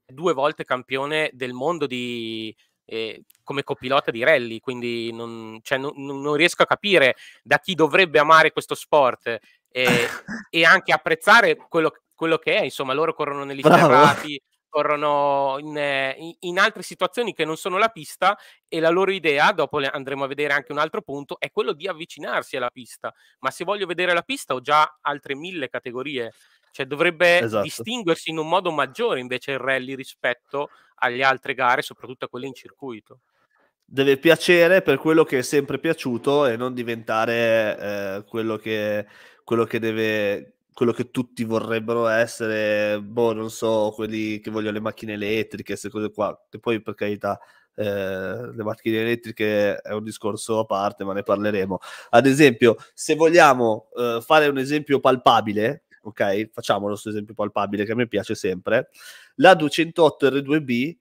due volte campione del mondo di, eh, come copilota di rally, quindi non, cioè, non, non, riesco a capire da chi dovrebbe amare questo sport eh, [LAUGHS] e anche apprezzare quello, quello, che è. Insomma, loro corrono negli sterrati, corrono in, in, altre situazioni che non sono la pista e la loro idea, dopo andremo a vedere anche un altro punto, è quello di avvicinarsi alla pista. Ma se voglio vedere la pista ho già altre mille categorie. Cioè dovrebbe esatto. distinguersi in un modo maggiore invece il rally rispetto alle altre gare, soprattutto a quelle in circuito deve piacere per quello che è sempre piaciuto e non diventare eh, quello, che, quello che deve quello che tutti vorrebbero essere, boh, non so, quelli che vogliono le macchine elettriche, queste cose qua, che poi per carità eh, le macchine elettriche è un discorso a parte, ma ne parleremo. Ad esempio, se vogliamo eh, fare un esempio palpabile, ok, facciamolo questo esempio palpabile che a me piace sempre, la 208 R2B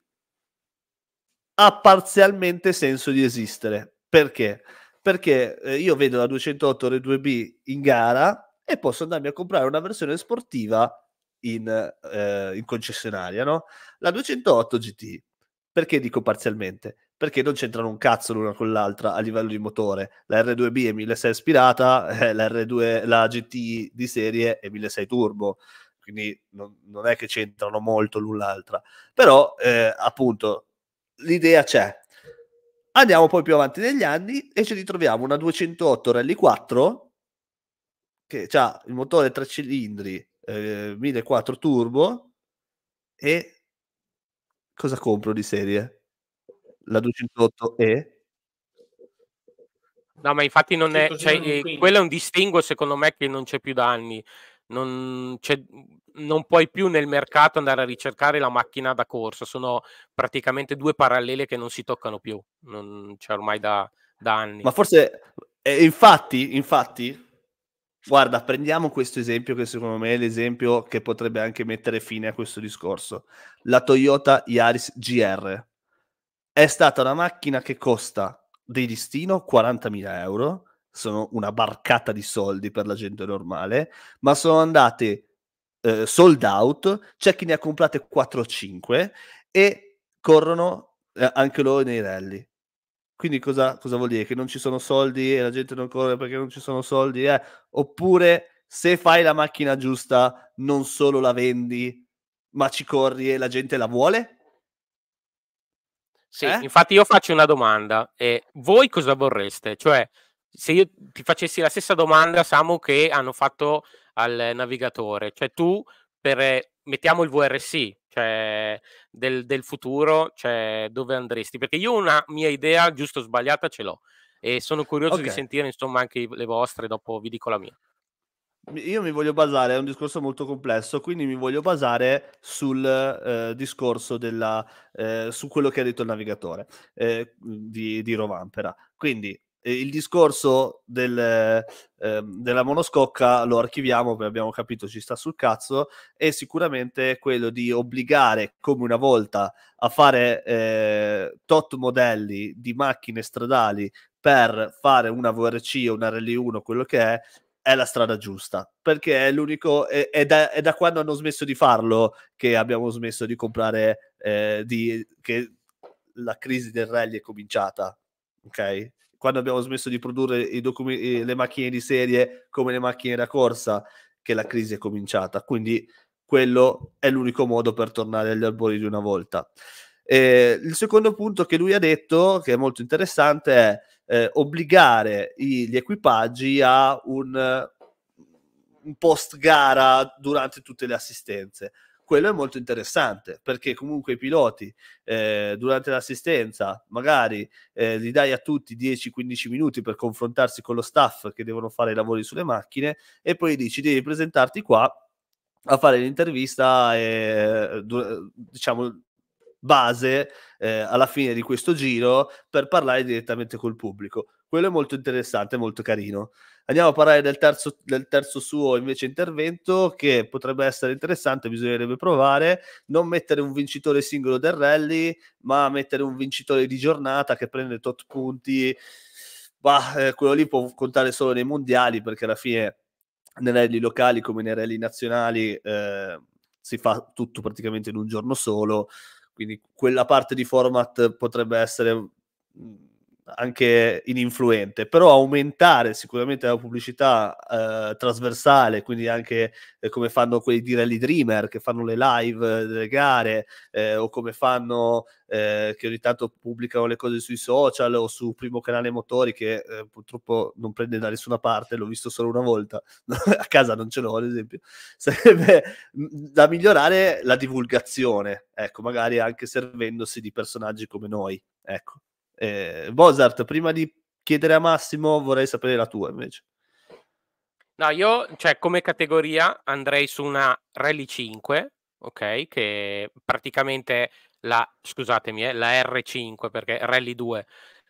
ha parzialmente senso di esistere. Perché? Perché eh, io vedo la 208 R2B in gara e posso andarmi a comprare una versione sportiva in, eh, in concessionaria, no? La 208 GT, perché dico parzialmente? Perché non c'entrano un cazzo l'una con l'altra a livello di motore. La R2B è 1600 ispirata, eh, la, R2, la GT di serie è 1600 turbo, quindi non, non è che c'entrano molto l'una l'altra. Però, eh, appunto, l'idea c'è. Andiamo poi più avanti negli anni e ci ritroviamo una 208 Rally 4 che ha il motore 3 cilindri, eh, 1400 turbo e cosa compro di serie? La 208E? No, ma infatti non è, cioè, eh, quello è un distinguo secondo me che non c'è più da anni. Non, non, puoi più nel mercato andare a ricercare la macchina da corsa, sono praticamente due parallele che non si toccano più, non c'è ormai da, da anni. Ma forse, eh, infatti, infatti, Guarda, prendiamo questo esempio che secondo me è l'esempio che potrebbe anche mettere fine a questo discorso. La Toyota Yaris GR è stata una macchina che costa di listino 40.000 euro, sono una barcata di soldi per la gente normale, ma sono andate eh, sold out, c'è chi ne ha comprate 4 o 5 e corrono eh, anche loro nei rally. Quindi cosa, cosa, vuol dire? Che non ci sono soldi e la gente non corre perché non ci sono soldi? Eh? Oppure se fai la macchina giusta non solo la vendi, ma ci corri e la gente la vuole? Sì, eh? infatti io faccio una domanda. Eh, voi cosa vorreste? Cioè, se io ti facessi la stessa domanda, Samu, che hanno fatto al navigatore, cioè tu per, mettiamo il VRC, cioè del, del, futuro, cioè dove andresti? Perché io una mia idea, giusto o sbagliata, ce l'ho e sono curioso okay. di sentire insomma anche le vostre, dopo vi dico la mia. Io mi voglio basare, è un discorso molto complesso, quindi mi voglio basare sul eh, discorso della, eh, su quello che ha detto il navigatore eh, di, di Rovampera. Quindi il discorso del, eh, della monoscocca lo archiviamo abbiamo capito ci sta sul cazzo e sicuramente quello di obbligare come una volta a fare eh, tot modelli di macchine stradali per fare una VRC o una Rally 1 quello che è è la strada giusta. Perché è l'unico è, è, da, è da quando hanno smesso di farlo che abbiamo smesso di comprare eh, di, che la crisi del rally è cominciata ok quando abbiamo smesso di produrre i documenti, le macchine di serie come le macchine da corsa, che la crisi è cominciata. Quindi quello è l'unico modo per tornare agli albori di una volta. Eh, il secondo punto che lui ha detto, che è molto interessante, è eh, obbligare i, gli equipaggi a un, un post gara durante tutte le assistenze quello è molto interessante perché comunque i piloti eh, durante l'assistenza magari eh, li dai a tutti 10-15 minuti per confrontarsi con lo staff che devono fare i lavori sulle macchine e poi dici devi presentarti qua a fare l'intervista e diciamo base eh, alla fine di questo giro per parlare direttamente col pubblico. Quello è molto interessante, molto carino. Andiamo a parlare del terzo, del terzo suo invece intervento che potrebbe essere interessante, bisognerebbe provare, non mettere un vincitore singolo del rally, ma mettere un vincitore di giornata che prende tot punti. Bah, eh, quello lì può contare solo nei mondiali perché alla fine nei rally locali come nei rally nazionali eh, si fa tutto praticamente in un giorno solo, quindi quella parte di format potrebbe essere mm, anche ininfluente, però aumentare sicuramente la pubblicità eh, trasversale, quindi anche eh, come fanno quelli di Rally Dreamer che fanno le live delle gare eh, o come fanno eh, che ogni tanto pubblicano le cose sui social o su Primo Canale Motori che eh, purtroppo non prende da nessuna parte, l'ho visto solo una volta, [LAUGHS] a casa non ce l'ho ad esempio, [LAUGHS] sarebbe da migliorare la divulgazione, ecco, magari anche servendosi di personaggi come noi, ecco. Eh, Mozart, prima di chiedere a Massimo, vorrei sapere la tua invece. No, io, cioè, come categoria andrei su una Rally 5, ok? Che praticamente la, scusatemi, eh, la R5 perché Rally 2,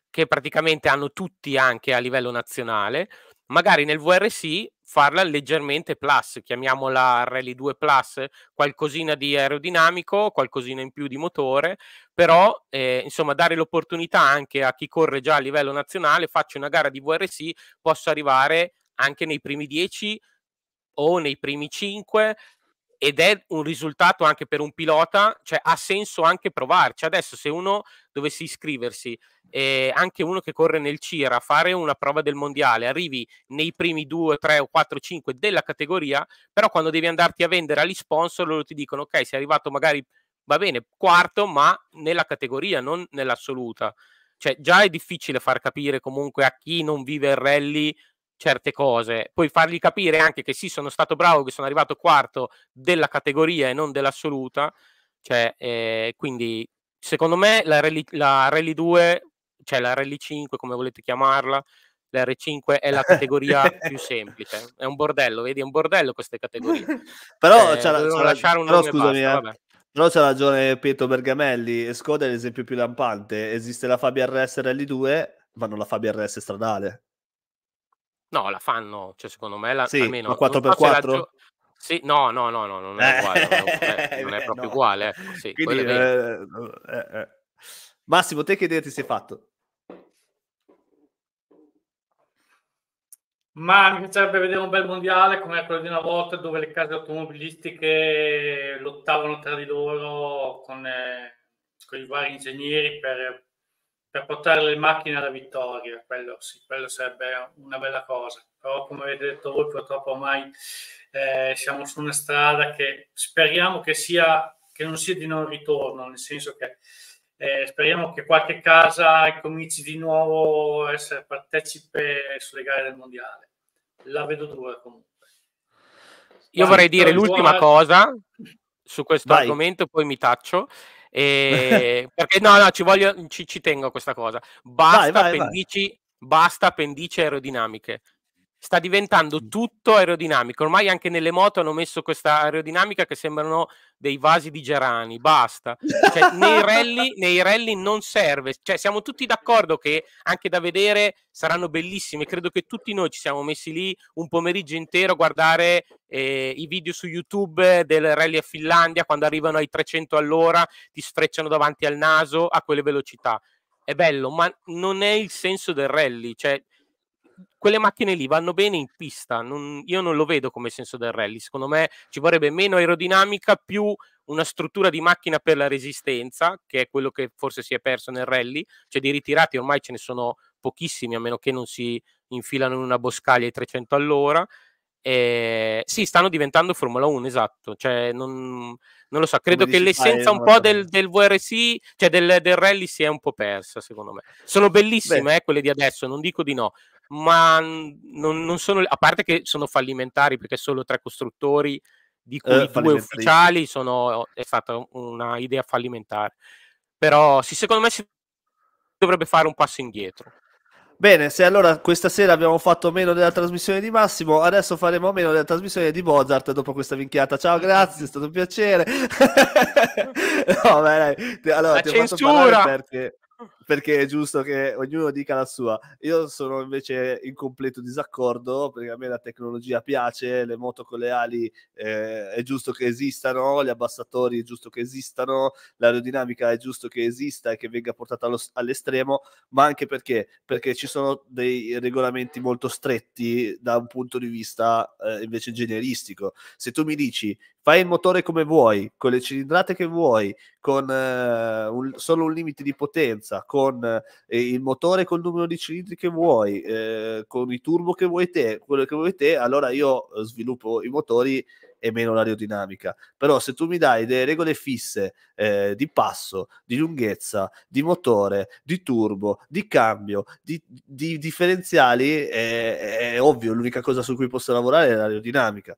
che praticamente hanno tutti anche a livello nazionale. Magari nel VRC farla leggermente plus, chiamiamola Rally 2 plus, qualcosina di aerodinamico, qualcosina in più di motore, però eh, insomma dare l'opportunità anche a chi corre già a livello nazionale, faccio una gara di VRC, posso arrivare anche nei primi 10 o nei primi 5 ed è un risultato anche per un pilota, cioè ha senso anche provarci. Adesso se uno dovesse iscriversi, eh, anche uno che corre nel CIRA, fare una prova del mondiale, arrivi nei primi 2, 3 o 4, 5 della categoria, però quando devi andarti a vendere agli sponsor loro ti dicono ok, sei arrivato magari, va bene, quarto, ma nella categoria, non nell'assoluta. Cioè già è difficile far capire comunque a chi non vive il rally certe cose, poi fargli capire anche che sì, sono stato bravo, che sono arrivato quarto della categoria e non dell'assoluta, cioè, eh, quindi secondo me la Rally, la Rally 2, cioè la Rally 5, come volete chiamarla, la R5 è la categoria [LAUGHS] più semplice, è un bordello, vedi, è un bordello queste categorie. [LAUGHS] però eh, c'è, la, c'è lasciare un però, scusami, basta, eh. Però c'ha ragione Pietro Bergamelli, Skoda è l'esempio più lampante, esiste la Fabia RS Rally 2, ma non la Fabia RS stradale. No, la fanno, cioè secondo me la, sì, almeno... Ma 4x4? Gio- sì, no, no, no, no, non è uguale, non è, [LAUGHS] non è proprio no. uguale. Ecco, sì, Quindi, eh, eh, eh. Massimo, te che idea ti sei fatto? Ma mi piacerebbe vedere un bel mondiale come quello di una volta dove le case automobilistiche lottavano tra di loro con, eh, con i vari ingegneri per per portare le macchine alla vittoria, quello sì, quello sarebbe una bella cosa. Però come avete detto voi, purtroppo ormai eh, siamo su una strada che speriamo che, sia, che non sia di non ritorno, nel senso che eh, speriamo che qualche casa cominci di nuovo a essere partecipe sulle gare del mondiale. La vedo dura comunque. Io Vai, vorrei dire l'ultima cosa su questo Vai. argomento, poi mi taccio. E... [LAUGHS] perché no, no, ci, voglio, ci, ci tengo a questa cosa. Basta, vai, vai, pendici, vai. basta pendici aerodinamiche. Sta diventando tutto aerodinamico. Ormai anche nelle moto hanno messo questa aerodinamica che sembrano dei vasi di gerani, basta. Cioè, nei, rally, [LAUGHS] nei rally non serve. Cioè, siamo tutti d'accordo che anche da vedere saranno bellissime. Credo che tutti noi ci siamo messi lì un pomeriggio intero a guardare eh, i video su YouTube del rally a Finlandia quando arrivano ai 300 all'ora, ti sfrecciano davanti al naso a quelle velocità. È bello, ma non è il senso del rally. Cioè, quelle macchine lì vanno bene in pista, non, io non lo vedo come senso del rally, secondo me ci vorrebbe meno aerodinamica, più una struttura di macchina per la resistenza, che è quello che forse si è perso nel rally, cioè di ritirati ormai ce ne sono pochissimi, a meno che non si infilano in una boscaglia ai 300 all'ora, eh, sì, stanno diventando Formula 1, esatto. Cioè, non, non lo so, credo che l'essenza un po' del, del VRC, cioè del, del, rally, si è un po' persa, secondo me. Sono bellissime eh, quelle di adesso, non dico di no, ma non, non, sono, a parte che sono fallimentari perché solo tre costruttori, di cui eh, due ufficiali, sono, è stata una idea fallimentare. Però sì, secondo me si dovrebbe fare un passo indietro. Bene, se allora questa sera abbiamo fatto meno della trasmissione di Massimo, adesso faremo meno della trasmissione di Mozart dopo questa minchiata. Ciao, grazie, è stato un piacere. [LAUGHS] no, beh, dai. Allora, La ti censura! ho fatto perché perché è giusto che ognuno dica la sua. Io sono invece in completo disaccordo perché a me la tecnologia piace, le moto con le ali eh, è giusto che esistano, gli abbassatori è giusto che esistano, l'aerodinamica è giusto che esista e che venga portata allo, all'estremo, ma anche perché? Perché ci sono dei regolamenti molto stretti da un punto di vista eh, invece ingegneristico. Se tu mi dici fai il motore come vuoi, con le cilindrate che vuoi, con eh, un, solo un limite di potenza, con eh, il motore col numero di cilindri che vuoi, eh, con i turbo che vuoi te, quello che vuoi te, allora io eh, sviluppo i motori e meno l'aerodinamica. Però se tu mi dai delle regole fisse eh, di passo, di lunghezza, di motore, di turbo, di cambio, di, di differenziali, è, è ovvio, l'unica cosa su cui posso lavorare è l'aerodinamica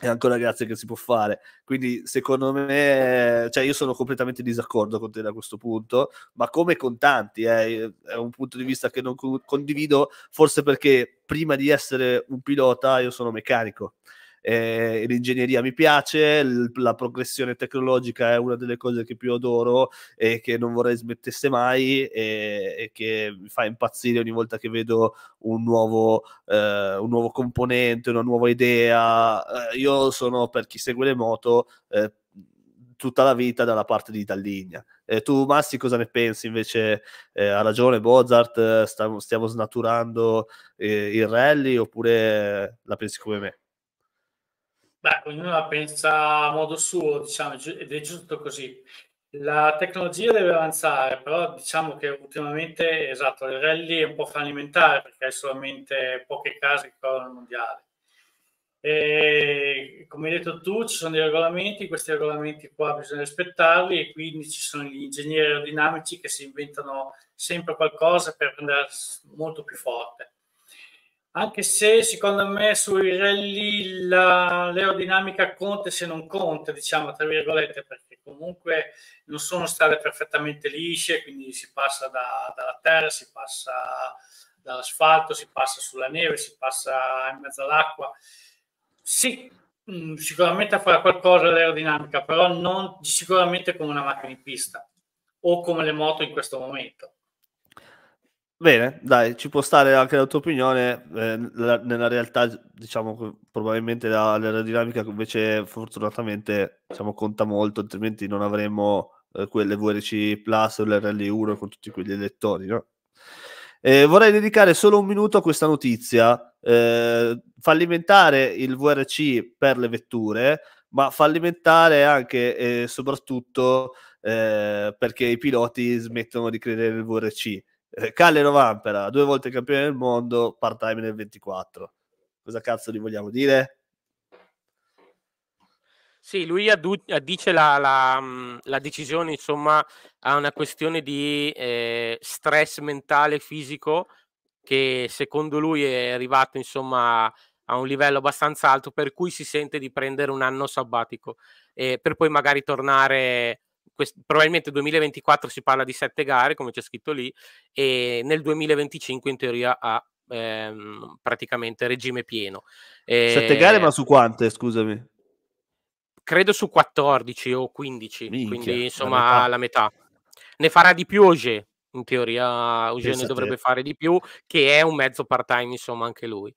è ancora grazie che si può fare. Quindi, secondo me, cioè io sono completamente in disaccordo con te da questo punto, ma come con tanti, eh, è un punto di vista che non condivido, forse perché prima di essere un pilota io sono meccanico eh, l'ingegneria mi piace, l- la progressione tecnologica è una delle cose che più adoro e che non vorrei smettesse mai e, e che mi fa impazzire ogni volta che vedo un nuovo, eh, un nuovo componente, una nuova idea. Eh, io sono per chi segue le moto eh, tutta la vita dalla parte di Dalligna. Eh, tu, Massi, cosa ne pensi? Invece, eh, ha ragione Mozart, eh, stiamo, stiamo snaturando eh, il rally oppure la pensi come me? Beh, ognuno la pensa a modo suo, diciamo, ed è giusto così. La tecnologia deve avanzare, però diciamo che ultimamente, esatto, il rally è un po' fallimentare perché hai solamente poche case che corrono il mondiale. E, come hai detto tu, ci sono dei regolamenti, questi regolamenti qua bisogna rispettarli e quindi ci sono gli ingegneri aerodinamici che si inventano sempre qualcosa per rendere molto più forte anche se secondo me sui rally la, l'aerodinamica conta se non conta, diciamo tra virgolette, perché comunque non sono strade perfettamente lisce, quindi si passa da, dalla terra, si passa dall'asfalto, si passa sulla neve, si passa in mezzo all'acqua. Sì, mm, sicuramente farà qualcosa l'aerodinamica, però non sicuramente come una macchina in pista o come le moto in questo momento. Bene, dai, ci può stare anche la tua opinione. Eh, la, nella realtà, diciamo che probabilmente la, l'aerodinamica invece fortunatamente diciamo, conta molto, altrimenti non avremmo eh, quelle VRC Plus o l'RL1 con tutti quegli elettori, no? Eh, vorrei dedicare solo un minuto a questa notizia. Eh, fallimentare il VRC per le vetture, ma fallimentare anche e soprattutto eh, perché i piloti smettono di credere nel VRC eh, Calle Rovampera, due volte campione del mondo, part-time nel 24. Cosa cazzo gli vogliamo dire? Sì, lui addu- addice la, la, la, decisione, insomma, a una questione di eh, stress mentale e fisico che secondo lui è arrivato, insomma, a un livello abbastanza alto per cui si sente di prendere un anno sabbatico eh, per poi magari tornare quest- probabilmente 2024 si parla di sette gare, come c'è scritto lì, e nel 2025 in teoria ha ehm, praticamente regime pieno. Sette gare, ma su quante, scusami? Credo su 14 o 15, Minchia, quindi insomma la metà. la metà. Ne farà di più Ogier, in teoria ne dovrebbe fare di più, che è un mezzo part-time, insomma, anche lui.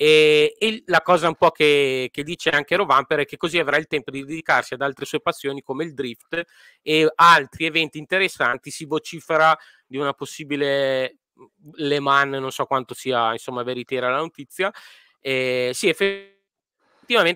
E, e, la cosa un po' che, che, dice anche Rovamper è che così avrà il tempo di dedicarsi ad altre sue passioni come il drift e altri eventi interessanti. Si vocifera di una possibile mhmm, Le Mans, non so quanto sia insomma veritiera la notizia. E, sì, effettivamente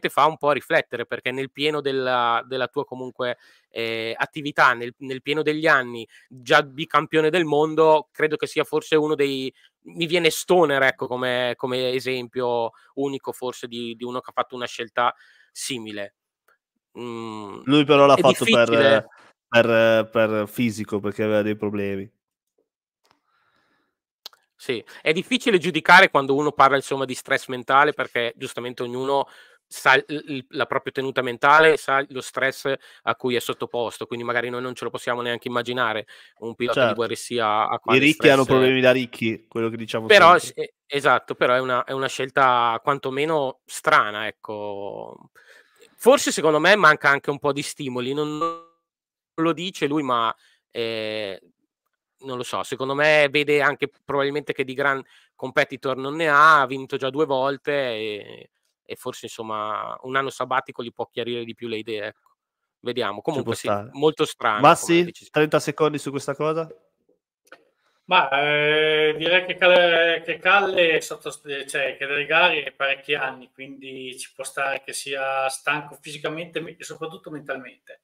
fa un po' riflettere perché nel pieno della, della tua comunque eh, attività, nel, nel, pieno degli anni, già bicampione del mondo, credo che sia forse uno dei, mi viene Stoner ecco, come, come esempio unico forse di, di, uno che ha fatto una scelta simile. Mm, Lui però l'ha fatto per, per, per fisico perché aveva dei problemi. Sì, è difficile giudicare quando uno parla insomma di stress mentale perché giustamente ognuno sa l- la propria tenuta mentale, sa lo stress a cui è sottoposto, quindi magari noi non ce lo possiamo neanche immaginare un pilota certo. di VRC a, a I ricchi hanno problemi da ricchi, quello che diciamo però, sempre. Esatto, però è una, è una scelta quantomeno strana, ecco. Forse secondo me manca anche un po' di stimoli, non lo dice lui, ma eh, non lo so, secondo me vede anche probabilmente che di gran competitor non ne ha, ha vinto già due volte e, e forse insomma un anno sabbatico gli può chiarire di più le idee. Ecco. Vediamo, comunque sì, molto strano. Ma sì, 30 secondi su questa cosa? Ma eh, direi che Calle, che Calle è sotto, cioè, che delle gare parecchi anni, quindi ci può stare che sia stanco fisicamente e soprattutto mentalmente.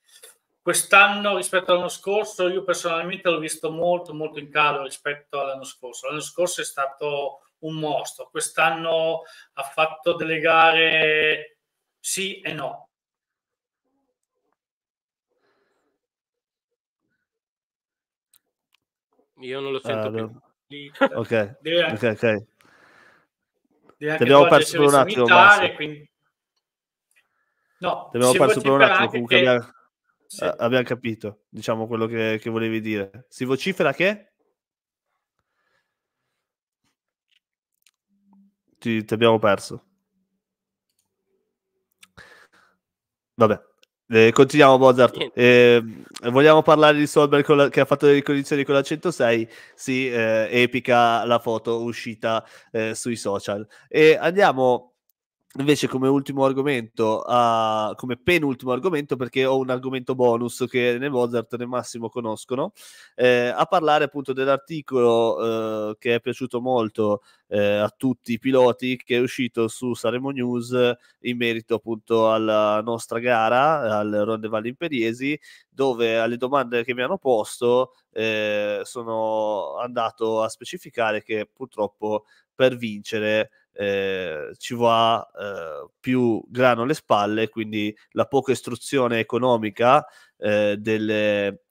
Quest'anno rispetto all'anno scorso, io personalmente l'ho visto molto, molto in calo rispetto all'anno scorso. L'anno scorso è stato un mostro, quest'anno ha fatto delle gare sì e no. Io non lo sento uh, più. Ok, deve, ok, ok. Ti abbiamo perso per un attimo. Quindi... No, ti abbiamo perso per un attimo. Comunque che... abbiamo sì. uh, abbiamo capito, diciamo, quello che, che, volevi dire. Si vocifera che? Ti, ti abbiamo perso. Vabbè, eh, continuiamo Mozart. Eh, vogliamo parlare di Solberg la, che ha fatto le ricognizioni con la 106? Sì, eh, epica la foto uscita eh, sui social. E andiamo invece come ultimo argomento, uh, come penultimo argomento, perché ho un argomento bonus che né Mozart né Massimo conoscono, eh, a parlare appunto dell'articolo eh, che è piaciuto molto eh, a tutti i piloti, che è uscito su Saremo News in merito appunto alla nostra gara, al Ronde Valle Imperiesi, dove alle domande che mi hanno posto eh, sono andato a specificare che purtroppo per vincere eh, ci va eh, più grano alle spalle, quindi la poca istruzione economica eh, delle,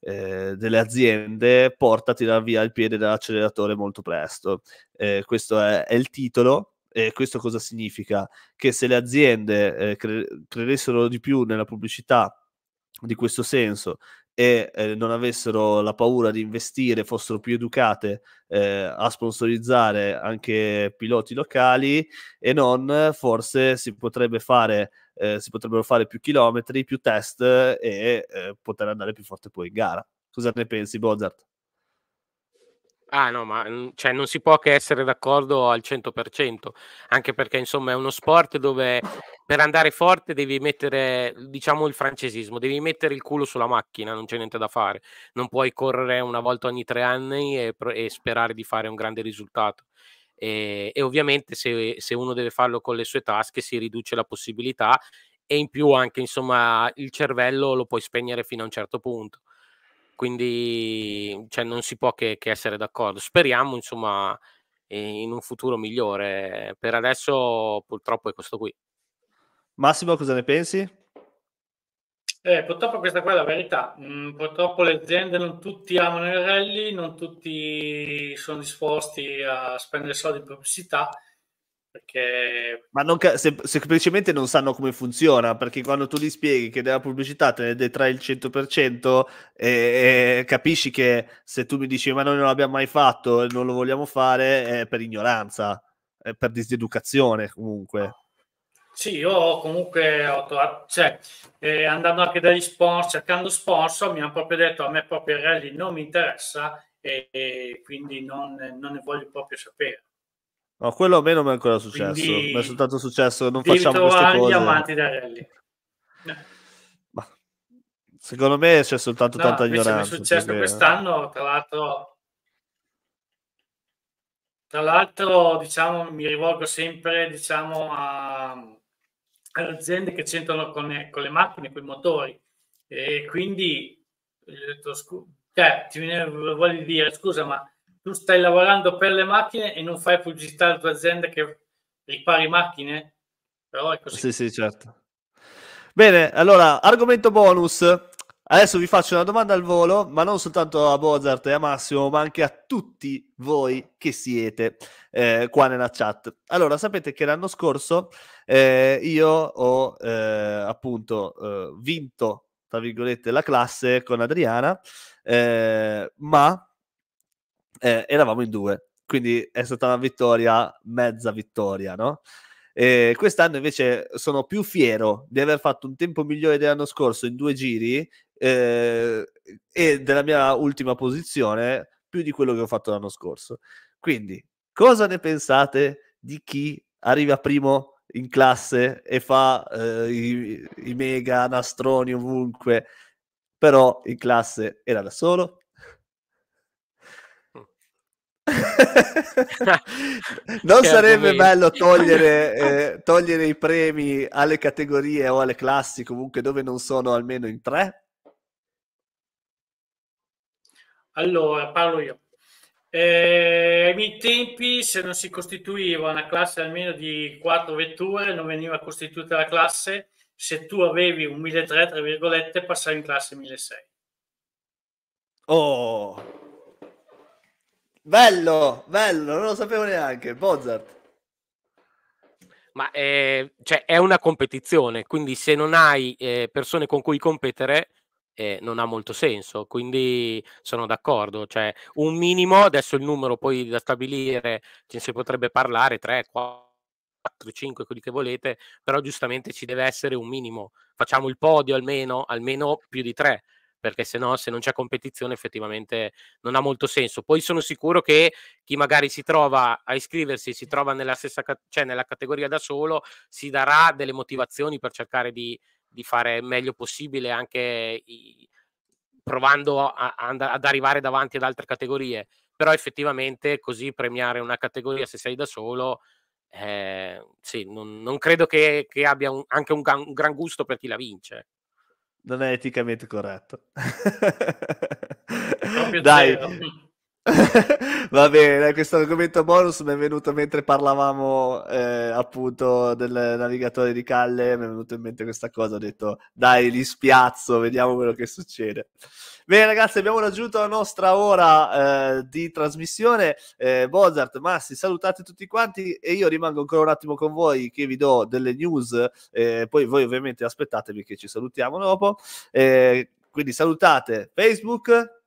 eh, delle, aziende porta a tirare via il piede dall'acceleratore molto presto. Eh, questo è, è, il titolo. E questo cosa significa? Che se le aziende cre- credessero di più nella pubblicità di questo senso e eh, non avessero la paura di investire, fossero più educate eh, a sponsorizzare anche piloti locali e non, forse si potrebbe fare, eh, si potrebbero fare più chilometri, più test e eh, poter andare più forte poi in gara. Cosa ne pensi, Bozart? Ah no, ma mhmm, cioè, non si può che essere d'accordo al 100%, anche perché insomma è uno sport dove per andare forte devi mettere, diciamo il francesismo, devi mettere il culo sulla macchina, non c'è niente da fare. Non puoi correre una volta ogni tre anni e, e sperare di fare un grande risultato. E, e ovviamente se, se, uno deve farlo con le sue tasche si riduce la possibilità e in più anche insomma il cervello lo puoi spegnere fino a un certo punto quindi cioè, non si può che, che essere d'accordo. Speriamo, insomma, in un futuro migliore. Per adesso, purtroppo, è questo qui. Massimo, cosa ne pensi? Eh, purtroppo questa qua è la verità. Mm, purtroppo le aziende non tutti amano i rally, non tutti sono disposti a spendere soldi in pubblicità Perché... Ma non ca- se- semplicemente non sanno come funziona, perché quando tu gli spieghi che della pubblicità te ne detrae il 100% e, e capisci che se tu mi dici ma noi non l'abbiamo mai fatto e non lo vogliamo fare è per ignoranza, è per diseducazione comunque. Sì, io comunque ho trovato, cioè, eh, andando anche dagli sponsor, cercando sponsor, mi hanno proprio detto a me proprio il rally non mi interessa e, e quindi non, non, ne voglio proprio sapere. No, quello a me non mi è ancora successo, mi è soltanto successo, non facciamo queste cose. gli amanti del rally. Ma, secondo me c'è soltanto no, tanta ignoranza. Mi è successo perché... quest'anno, tra l'altro, tra l'altro, diciamo, mi rivolgo sempre, diciamo, a alle aziende che c'entrano con, con le macchine, con i motori. E quindi, detto, scu- cioè, ti viene, voglio dire, scusa, ma tu stai lavorando per le macchine e non fai pubblicità alla tua azienda che ripari macchine? Però è così. Sì, sì, certo. Bene, allora, argomento bonus. Adesso vi faccio una domanda al volo, ma non soltanto a Bozart e a Massimo, ma anche a tutti voi che siete eh, qua nella chat. Allora, sapete che l'anno scorso eh, io ho eh, appunto eh, vinto, tra virgolette, la classe con Adriana, eh, ma eh, eravamo in due, quindi è stata una vittoria, mezza vittoria, no? E quest'anno invece sono più fiero di aver fatto un tempo migliore dell'anno scorso in due giri eh, e della mia ultima posizione più di quello che ho fatto l'anno scorso. Quindi, cosa ne pensate di chi arriva primo in classe e fa eh, i, i, mega nastroni ovunque, però in classe era da solo. Non sarebbe bello togliere, eh, togliere i premi alle categorie o alle classi comunque dove non sono almeno in tre? Allora, parlo io. Eh, ai miei tempi, se non si costituiva una classe almeno di quattro vetture, non veniva costituita la classe. Se tu avevi un 1300, tra virgolette, passavi in classe 1600. Oh, bello, bello, non lo sapevo neanche. Bozart. Ma eh, cioè, è una competizione, quindi se non hai eh, persone con cui competere, eh, non ha molto senso, quindi sono d'accordo. Cioè, un minimo, adesso il numero poi da stabilire, ce ne si potrebbe parlare, 3, 4, 5, quelli che volete, però giustamente ci deve essere un minimo. Facciamo il podio almeno, almeno più di 3 perché se no, se non c'è competizione, effettivamente non ha molto senso. Poi sono sicuro che chi magari si trova a iscriversi, si trova nella stessa, cioè nella categoria da solo, si darà delle motivazioni per cercare di, di fare meglio possibile anche i, provando a, a, ad arrivare davanti ad altre categorie. Però effettivamente così premiare una categoria se sei da solo, eh, sì, non, non, credo che, che abbia un, anche un, un gran gusto per chi la vince non è eticamente corretto. [LAUGHS] Dai, [LAUGHS] Va bene, questo argomento bonus mi è venuto mentre parlavamo eh, appunto del navigatore di Calle, mi è venuto in mente questa cosa, ho detto dai li spiazzo, vediamo quello che succede. Bene ragazzi, abbiamo raggiunto la nostra ora eh, di trasmissione, eh, Bozart, Massi, salutate tutti quanti e io rimango ancora un attimo con voi che vi do delle news, eh, poi voi ovviamente aspettatevi che ci salutiamo dopo, eh, quindi salutate Facebook,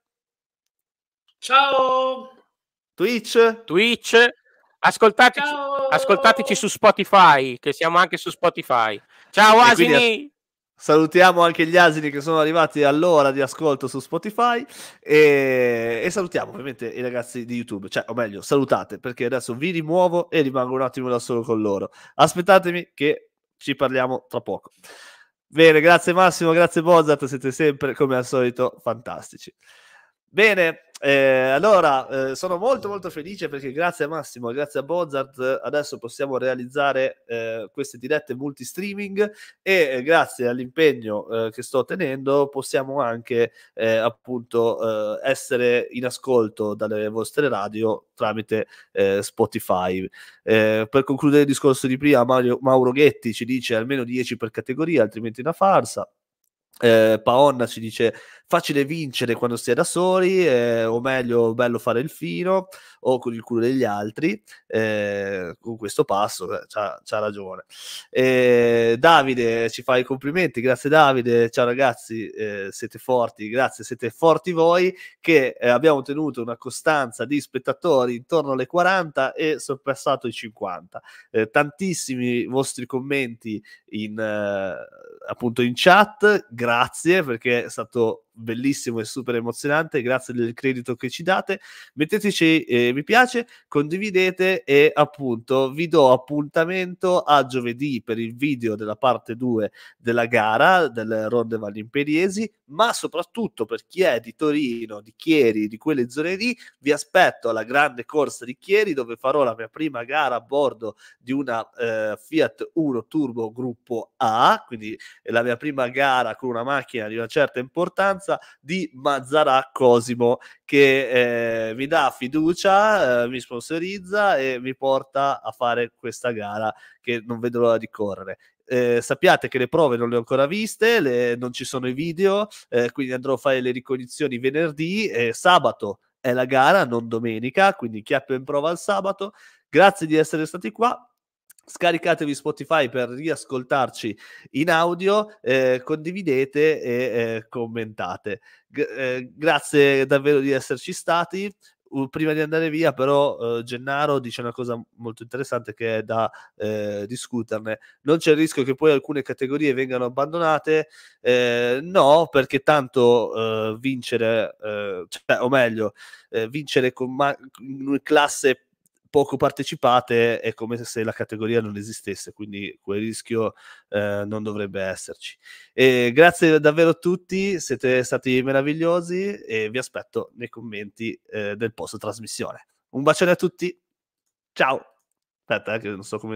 Ciao! Twitch. Twitch. Ascoltateci, Ciao. ascoltateci su Spotify, che siamo anche su Spotify. Ciao asini! Salutiamo anche gli asini che sono arrivati all'ora di ascolto su Spotify e, e, salutiamo ovviamente i ragazzi di YouTube, cioè o meglio salutate perché adesso vi rimuovo e rimango un attimo da solo con loro. Aspettatemi che ci parliamo tra poco. Bene, grazie Massimo, grazie Bozart, siete sempre come al solito fantastici. Bene, eh, allora, eh, sono molto molto felice perché grazie a Massimo, grazie a Bozart, adesso possiamo realizzare eh, queste dirette multi-streaming e eh, grazie all'impegno eh, che sto tenendo possiamo anche eh, appunto essere in ascolto dalle vostre radio tramite Spotify. per concludere il discorso di prima, Mario, Mauro Ghetti ci dice almeno 10 per categoria, altrimenti una farsa. Eh, Paonna ci dice facile vincere quando si è da soli, eh, o meglio, bello fare il fino o con il culo degli altri. Eh, con questo passo eh, c'ha, c'ha ragione. Eh, Davide ci fa i complimenti, grazie Davide. Ciao ragazzi, eh, siete forti, grazie, siete forti voi che eh, abbiamo ottenuto una costanza di spettatori intorno alle 40 e sorpassato i 50. tantissimi vostri commenti in appunto in chat, grazie perché è stato bellissimo e super emozionante. Grazie del credito che ci date. Metteteci eh, mi piace, condividete e appunto vi do appuntamento a giovedì per il video della parte 2 della gara del Ronde Valimperiesi, ma soprattutto per chi è di Torino, di Chieri, di quelle zone lì, vi aspetto alla grande corsa di Chieri dove farò la mia prima gara a bordo di una eh, Fiat 1 Turbo gruppo A, quindi la mia prima gara con una macchina di una certa importanza maggioranza di Mazzarà Cosimo che eh, mi dà fiducia, eh, mi sponsorizza e mi porta a fare questa gara che non vedo l'ora di correre. Eh, sappiate che le prove non le ho ancora viste, le, non ci sono i video, eh, quindi andrò a fare le ricognizioni venerdì e sabato è la gara, non domenica, quindi chiappo in prova il sabato. Grazie di essere stati qua. Scaricatevi Spotify per riascoltarci in audio, eh, condividete e eh, commentate. G- eh, grazie davvero di esserci stati. Prima di andare via, però, uh, Gennaro dice una cosa molto interessante che è da eh, discuterne. Non c'è il rischio che poi alcune categorie vengano abbandonate? Eh, no, perché tanto vincere, cioè, o meglio, vincere con ma- in classe poco partecipate è come se la categoria non esistesse, quindi quel rischio eh, non dovrebbe esserci. E grazie davvero a tutti, siete stati meravigliosi e vi aspetto nei commenti eh, del post trasmissione. Un bacione a tutti, ciao! Aspetta, eh, che non so come